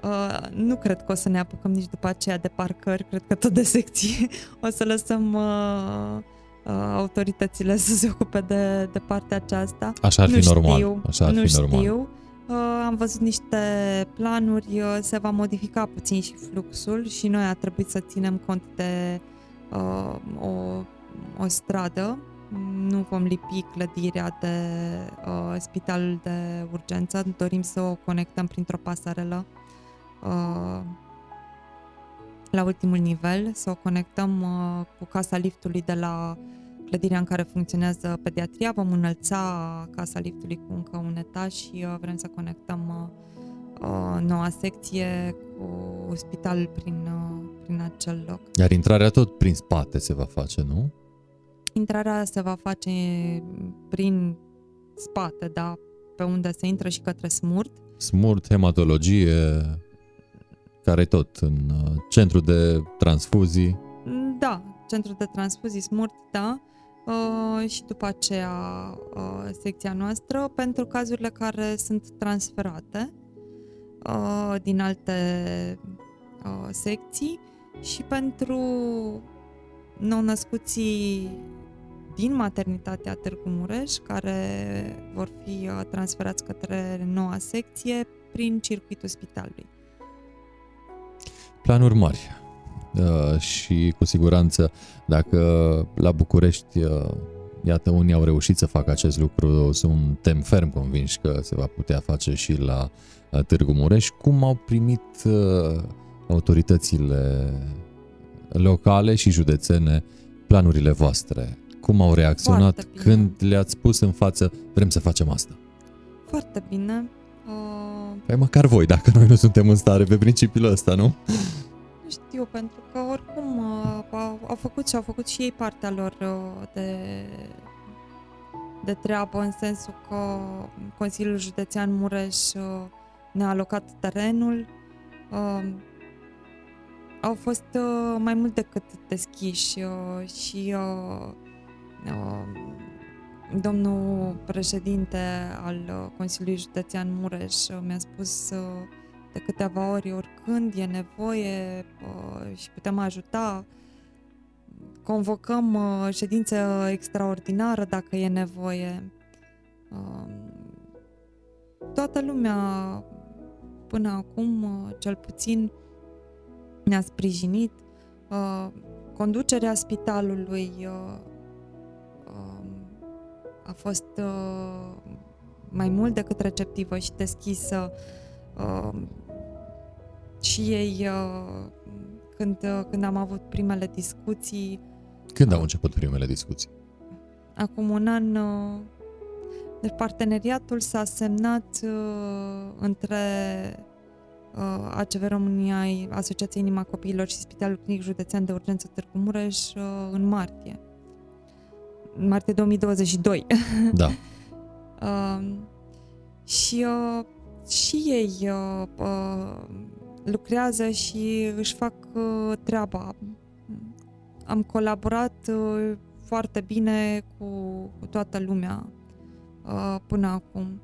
Uh, nu cred că o să ne apucăm nici după aceea de parcări, cred că tot de secții *laughs* o să lăsăm uh, uh, autoritățile să se ocupe de, de partea aceasta. Așa ar nu fi știu, normal. Așa ar nu fi știu. normal. Uh, am văzut niște planuri, uh, se va modifica puțin și fluxul și noi a trebuit să ținem cont de uh, o, o stradă. Nu vom lipi clădirea de uh, spitalul de urgență, dorim să o conectăm printr-o pasarelă uh, la ultimul nivel, să o conectăm uh, cu casa liftului de la clădirea în care funcționează pediatria. Vom înălța casa liftului cu încă un etaj și uh, vrem să conectăm uh, noua secție cu spitalul prin, uh, prin acel loc. Iar intrarea tot prin spate se va face, nu? Intrarea se va face prin spate, da, pe unde se intră și către smurt. Smurt, hematologie, care tot în uh, centru de transfuzii. Da, centru de transfuzii smurt, da. Uh, și după aceea uh, secția noastră pentru cazurile care sunt transferate uh, din alte uh, secții și pentru nou-născuții din maternitatea Târgu Mureș, care vor fi uh, transferați către noua secție prin circuitul spitalului. Planuri mari uh, și cu siguranță dacă la București uh, Iată, unii au reușit să facă acest lucru, suntem ferm convinși că se va putea face și la Târgu Mureș. Cum au primit autoritățile locale și județene planurile voastre? Cum au reacționat când le-ați spus în față, vrem să facem asta? Foarte bine. Uh... Păi măcar voi, dacă noi nu suntem în stare pe principiul ăsta, nu? Nu știu, pentru că oricum uh, au, au făcut și au făcut și ei partea lor uh, de, de treabă, în sensul că Consiliul Județean Mureș uh, ne-a alocat terenul. Uh, au fost uh, mai mult decât deschiși uh, și uh, uh, domnul președinte al uh, Consiliului Județean Mureș uh, mi-a spus uh, de câteva ori, oricând e nevoie uh, și putem ajuta, convocăm uh, ședință extraordinară dacă e nevoie. Uh, toată lumea până acum, uh, cel puțin, ne-a sprijinit. Uh, conducerea spitalului uh, uh, a fost uh, mai mult decât receptivă și deschisă. Uh, și ei, uh, când, uh, când am avut primele discuții... Când au început primele discuții? Acum un an... Uh, deci parteneriatul s-a semnat între ACV România, Asociația Inima Copiilor și Spitalul Clinic Județean de Urgență Târgu Mureș în martie. În martie 2022. *laughs* Da. uh, și, uh, și ei uh, uh, lucrează și își fac uh, treaba. Am colaborat uh, foarte bine cu, cu toată lumea uh, până acum.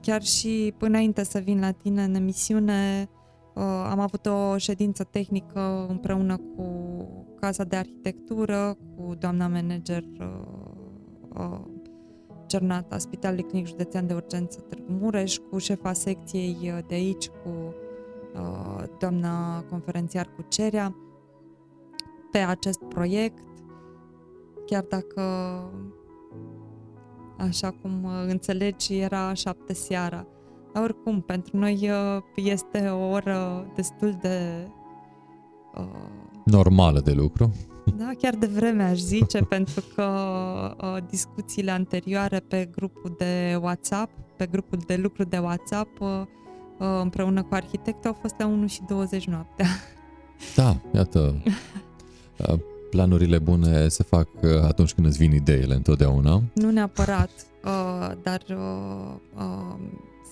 Chiar și până înainte să vin la tine în emisiune, am avut o ședință tehnică împreună cu Casa de Arhitectură, cu doamna manager Cernata, Spitalului Clinic Județean de Urgență Târgu Mureș, cu șefa secției de aici, cu Uh, doamna conferențiar cu Cerea pe acest proiect, chiar dacă așa cum înțelegi era șapte seara. Dar oricum, pentru noi uh, este o oră destul de... Uh, Normală de lucru. Da, chiar de vreme aș zice, *laughs* pentru că uh, discuțiile anterioare pe grupul de WhatsApp, pe grupul de lucru de WhatsApp, uh, uh, împreună cu arhitectul au fost la 1 și 20 noaptea. *laughs* Da, iată, *laughs* uh, planurile bune se fac uh, atunci când îți vin ideile întotdeauna. Nu neapărat, uh, dar uh, uh,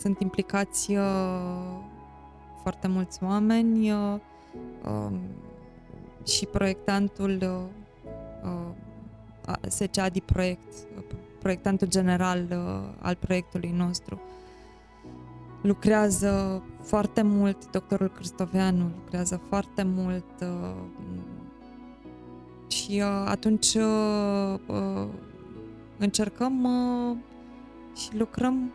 sunt implicați uh, foarte mulți oameni uh, uh, și proiectantul uh, uh, SCADI Proiect, proiectantul general uh, al proiectului nostru, lucrează foarte mult, doctorul Cristoveanu lucrează foarte mult uh, și uh, atunci uh, uh, încercăm uh, și lucrăm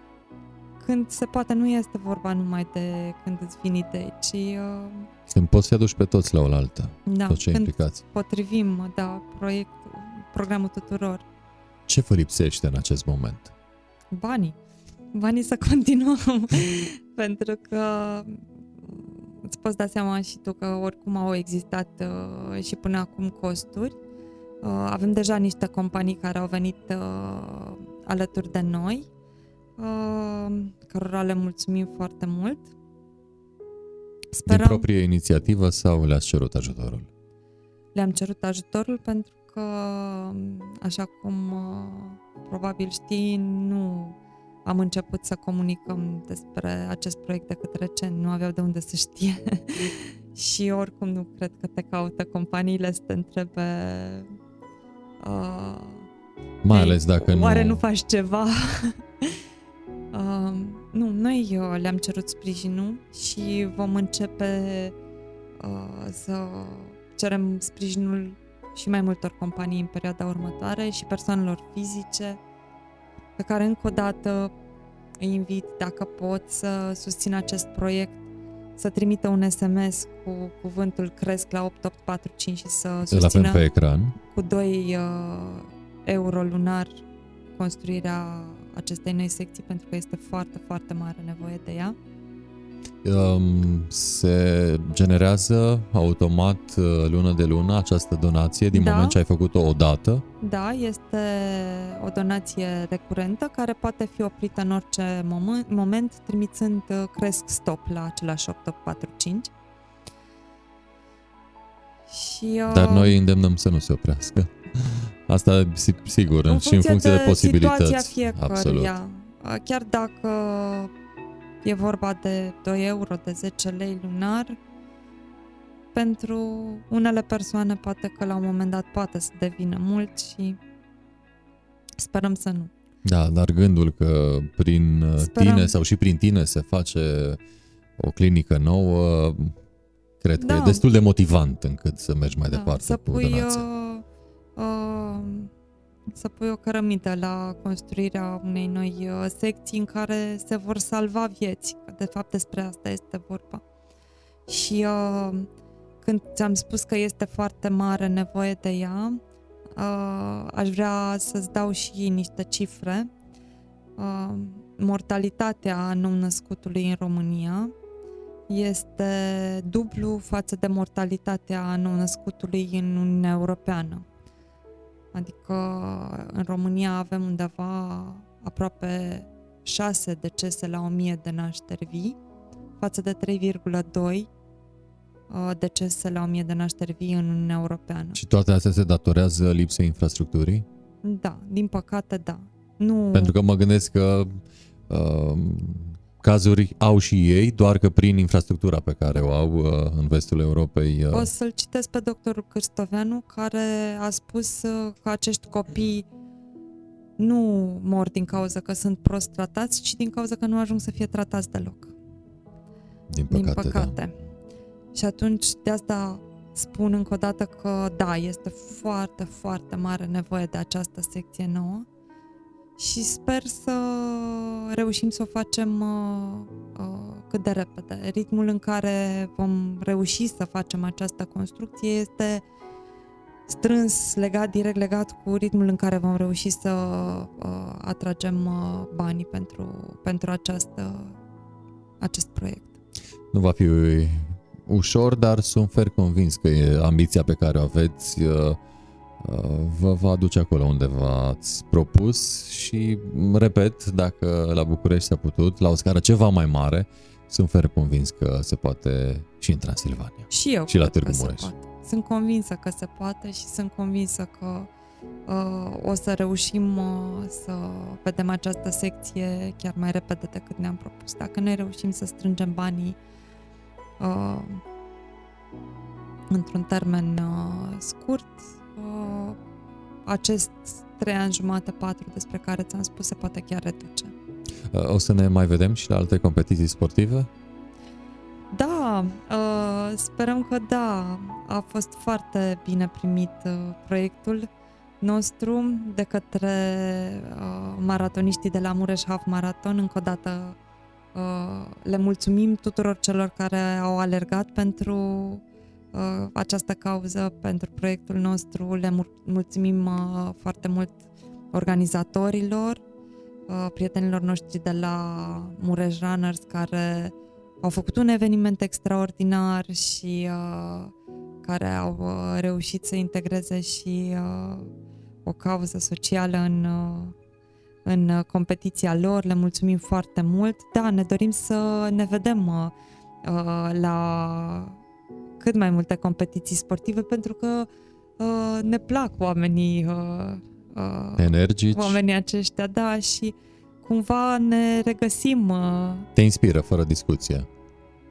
când se poate, nu este vorba numai de când îți vin idei, ci... Uh, când poți să aduci pe toți la oaltă, da, toți cei când implicați. potrivim, da, proiectul, programul tuturor. Ce vă lipsește în acest moment? Banii. Banii să *laughs* continuăm, pentru că îți poți da seama și tu că oricum au existat uh, și până acum costuri. Uh, avem deja niște companii care au venit uh, alături de noi, uh, cărora le mulțumim foarte mult. Din proprie inițiativă sau le-ați cerut ajutorul? Le-am cerut ajutorul pentru că, așa cum uh, probabil știi, nu am început să comunicăm despre acest proiect decât recent, nu aveau de unde să știe. *laughs* și oricum nu cred că te caută companiile să te întrebe uh, Mai ales dacă nu... oare nu faci ceva? *laughs* uh, nu, noi uh, le-am cerut sprijinul și vom începe uh, să cerem sprijinul și mai multor companii în perioada următoare și persoanelor fizice pe care încă o dată îi invit, dacă pot, să susțin acest proiect, să trimită un SMS cu cuvântul cresc la 8845 și să susțină pe ecran. cu 2 uh, euro lunar construirea acestei noi secții pentru că este foarte, foarte mare nevoie de ea. Um, se generează automat uh, lună de lună această donație din Da. moment ce ai făcut-o odată? Da, este o donație recurentă care poate fi oprită în orice moment, moment trimițând uh, cresc stop la același 8845. Și, uh, Dar noi îndemnăm să nu se oprească. *laughs* Asta si- sigur, în și în funcție de, posibilități. situația Absolut. fiecăruia, uh, chiar dacă e vorba de 2 euro, de 10 lei lunar, pentru unele persoane poate că la un moment dat poate să devină mult și sperăm să nu. Da, dar gândul că prin uh, Sperăm. tine sau și prin tine se face o clinică nouă, cred că Da. e destul de motivant încât să mergi mai Da, departe să cu pui, donația. uh, uh, să pui o cărămidă la construirea unei noi uh, secții în care se vor salva vieți. Că De fapt despre asta este vorba. Și uh, când ți-am spus că este foarte mare nevoie de ea, uh, aș vrea să-ți dau și niște cifre. Uh, mortalitatea nou-născutului în România este dublu față de mortalitatea nou-născutului în Uniunea Europeană. Adică în România avem undeva aproape 6 decese la 1000 de nașteri vii, față de 3,2 uh, decese la 1000 de nașteri vii în Uniunea Europeană. Și toate astea se datorează lipsei infrastructurii? Da, din păcate da. Nu... Pentru că mă gândesc că uh, cazuri au și ei, doar că prin infrastructura pe care o au uh, în vestul Europei. Uh, O să-l citesc pe doctorul Cârstoveanu, care a spus uh, că acești copii nu mor din cauza că sunt prost tratați, ci din cauza că nu ajung să fie tratați deloc. din păcate, din păcate. Și atunci de asta spun încă o dată că da, este foarte, foarte mare nevoie de această secție nouă și sper să reușim să o facem uh, uh, cât de repede. Ritmul în care vom reuși să facem această construcție este strâns legat, direct legat cu ritmul în care vom reuși să uh, atragem uh, banii pentru, pentru această, acest proiect. Da. Nu va fi ușor, dar sunt fer convins că e ambiția pe care o aveți uh, uh, vă va aduce acolo unde v-ați propus și, repet, dacă la București s-a putut, la o scară ceva mai mare, sunt fer convins că se poate și în Transilvania. Și eu Și la cred Târgu că se Mureș. poate. Sunt convinsă că se poate și sunt convinsă că uh, o să reușim uh, să vedem această secție chiar mai repede decât ne-am propus. Dacă noi reușim să strângem banii uh, într-un termen uh, scurt, uh, acest trei ani jumate, patru despre care ți-am spus se poate chiar reduce. Uh, O să ne mai vedem și la alte competiții sportive? Da, uh, sperăm că da. A fost foarte bine primit uh, proiectul nostru de către uh, maratoniștii de la Mureș Half Marathon. Încă o dată uh, le mulțumim tuturor celor care au alergat pentru uh, această cauză, pentru proiectul nostru. Le mul- mulțumim uh, foarte mult organizatorilor, uh, prietenilor noștri de la Mureș Runners care au făcut un eveniment extraordinar și uh, care au uh, reușit să integreze și uh, o cauză socială în, uh, în uh, competiția lor. Le mulțumim foarte mult. Da, ne dorim să ne vedem uh, uh, la cât mai multe competiții sportive pentru că uh, ne plac oamenii uh, uh, Energici? oamenii aceștia, da, și cumva ne regăsim uh, Te inspiră fără discuție.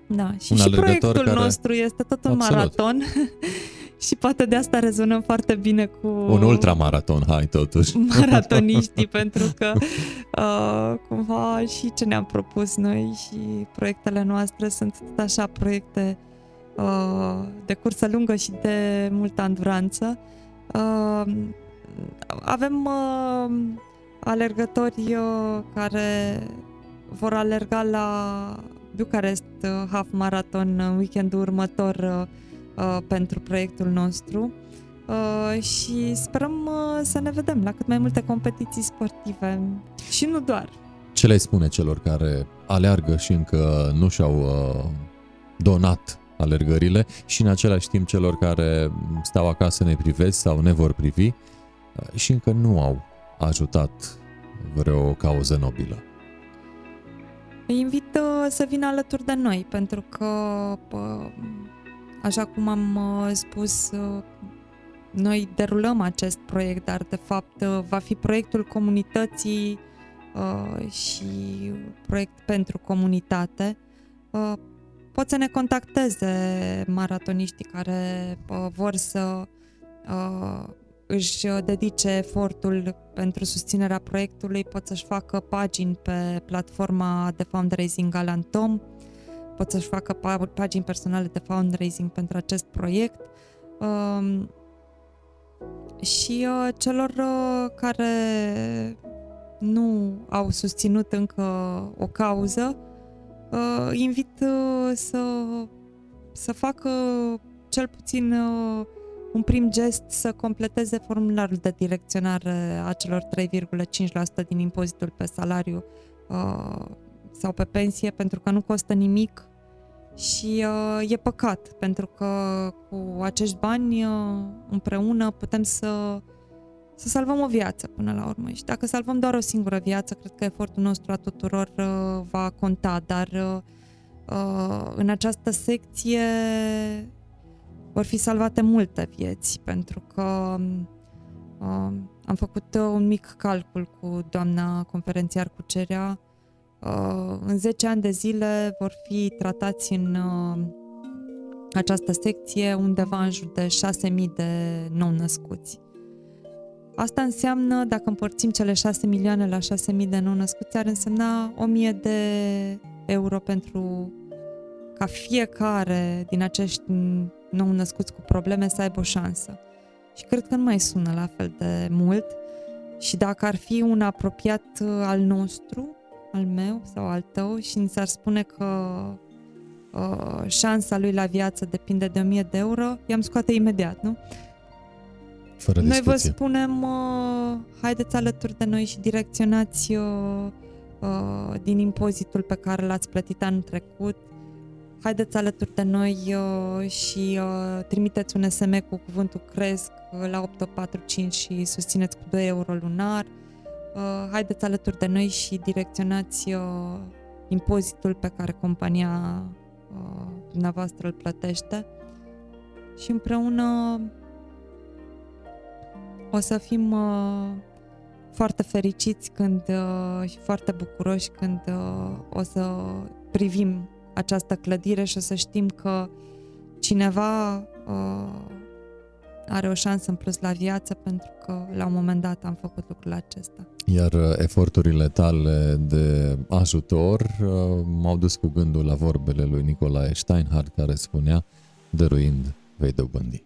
da, și, Un și alergător proiectul care- nostru este tot un Absolut. maraton *laughs* și poate de asta rezonăm foarte bine cu Un ultramaraton, hai totuși. *laughs* maratoniștii, pentru că uh, cumva și ce ne-am propus noi și proiectele noastre sunt tot așa proiecte uh, de cursă lungă și de multă anduranță. Uh, avem uh, alergători uh, care vor alerga la Bucarest uh, Half Marathon în weekendul următor uh, uh, pentru proiectul nostru uh, și sperăm uh, să ne vedem la cât mai multe competiții sportive și nu doar. Ce le spune celor care aleargă și încă nu și-au uh, donat alergările și în același timp celor care stau acasă ne privesc sau ne vor privi uh, și încă nu au ajutat vreo cauză nobilă? Îi invit uh, să vină alături de noi, pentru că, pă, așa cum am uh, spus, uh, noi derulăm acest proiect, dar de fapt uh, va fi proiectul comunității uh, și proiect pentru comunitate. Uh, Pot să ne contacteze maratoniștii care uh, vor să uh, își dedice efortul pentru susținerea proiectului, pot să-și facă pagini pe platforma de fundraising Alan Tom, pot să-și facă pa- pagini personale de fundraising pentru acest proiect um, și uh, celor uh, care nu au susținut încă o cauză, uh, invit uh, să, să facă cel puțin uh, un prim gest să completeze formularul de direcționare a celor 3,5% din impozitul pe salariu uh, sau pe pensie, pentru că nu costă nimic și uh, e păcat, pentru că cu acești bani uh, împreună putem să, să salvăm o viață până la urmă. Și dacă salvăm doar o singură viață, cred că efortul nostru a tuturor uh, va conta, dar uh, uh, în această secție vor fi salvate multe vieți, pentru că uh, am făcut uh, un mic calcul cu doamna conferențiar Cucerea. Uh, în 10 ani de zile vor fi tratați în uh, această secție undeva în jur de 6.000 de nou-născuți. Asta înseamnă, dacă împărțim cele 6 milioane la 6.000 de nou-născuți, ar însemna 1.000 de euro pentru ca fiecare din acești nou născuți cu probleme să aibă o șansă. Și cred că nu mai sună la fel de mult și dacă ar fi un apropiat uh, al nostru, al meu sau al tău și ni s-ar spune că uh, șansa lui la viață depinde de 1000 de euro, i-am scoate imediat, nu? Fără Noi vă discuție. spunem, uh, haideți alături de noi și direcționați uh, uh, din impozitul pe care l-ați plătit anul trecut. Haideți alături de noi uh, și uh, trimiteți un SM cu cuvântul cresc uh, la 8845 și susțineți cu 2 euro lunar. Uh, haideți alături de noi și direcționați uh, impozitul pe care compania uh, dumneavoastră îl plătește și împreună o să fim uh, foarte fericiți când uh, și foarte bucuroși când uh, o să privim această clădire și o să știm că cineva uh, are o șansă în plus la viață pentru că la un moment dat am făcut lucrul acesta. Iar uh, eforturile tale de ajutor uh, m-au dus cu gândul la vorbele lui Nicolae Steinhardt care spunea dăruind vei dobândi.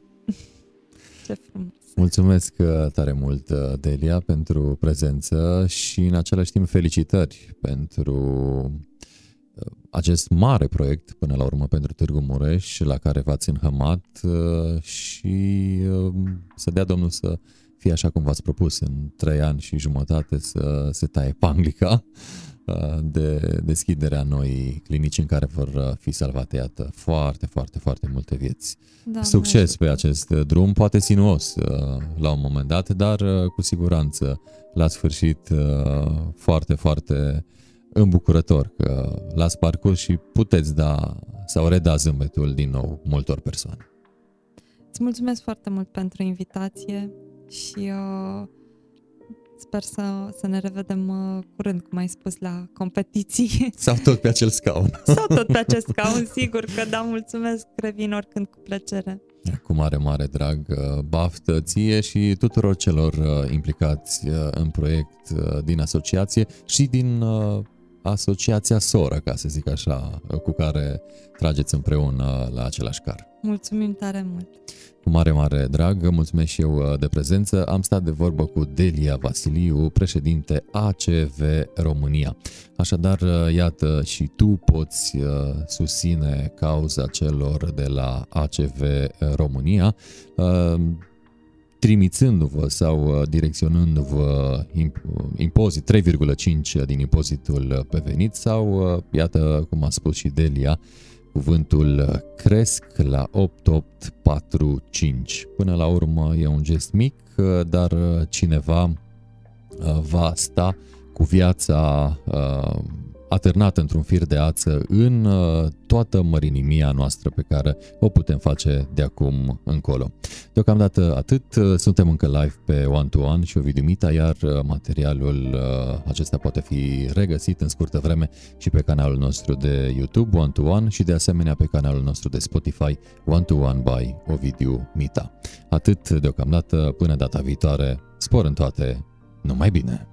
*laughs* Ce frumos! Mulțumesc uh, tare mult, Delia, pentru prezență și în același timp felicitări pentru acest mare proiect până la urmă pentru Târgu Mureș la care v-ați înhămat uh, și uh, să dea Domnul să fie așa cum v-ați propus în trei ani și jumătate să se taie panglica. uh, de deschiderea noi clinici în care vor fi salvate, iată, foarte, foarte, foarte multe vieți. Da, Succes pe acest drum, poate sinuos la un moment dat, dar cu siguranță la sfârșit foarte, foarte îmbucurător că l-ați parcurs și puteți da sau reda zâmbetul din nou multor persoane. Îți mulțumesc foarte mult pentru invitație și uh, sper să, să ne revedem uh, curând, cum ai spus, la competiții. *laughs* Sau tot pe acel scaun. *laughs* Sau tot pe acest scaun, sigur că da, mulțumesc, revin oricând cu plăcere. Cu mare, mare drag, uh, baftă ție și tuturor celor uh, implicați uh, în proiect din asociație și din asociația soră, ca să zic așa, cu care trageți împreună la același car. Mulțumim tare mult! Cu mare, mare drag, mulțumesc și eu uh, de prezență. Am stat de vorbă cu Delia Vasiliu, președinte ACV România. Așadar, uh, iată, și tu poți uh, susține cauza celor de la ACV România trimițându-vă sau uh, direcționându-vă impozit 3,5 din impozitul pe venit sau, uh, iată cum a spus și Delia, cuvântul cresc la 8845. Până la urmă e un gest mic, uh, dar cineva va sta cu viața atârnată într-un fir de ață în uh, toată mărinimia noastră pe care o putem face de acum încolo. Deocamdată atât, suntem încă live pe One to One și Ovidiu Mita, iar uh, materialul uh, acesta poate fi regăsit în scurtă vreme și pe canalul nostru de YouTube One to One și de asemenea pe canalul nostru de Spotify One to One by Ovidiu Mita. Atât deocamdată, până data viitoare, spor în toate, numai bine!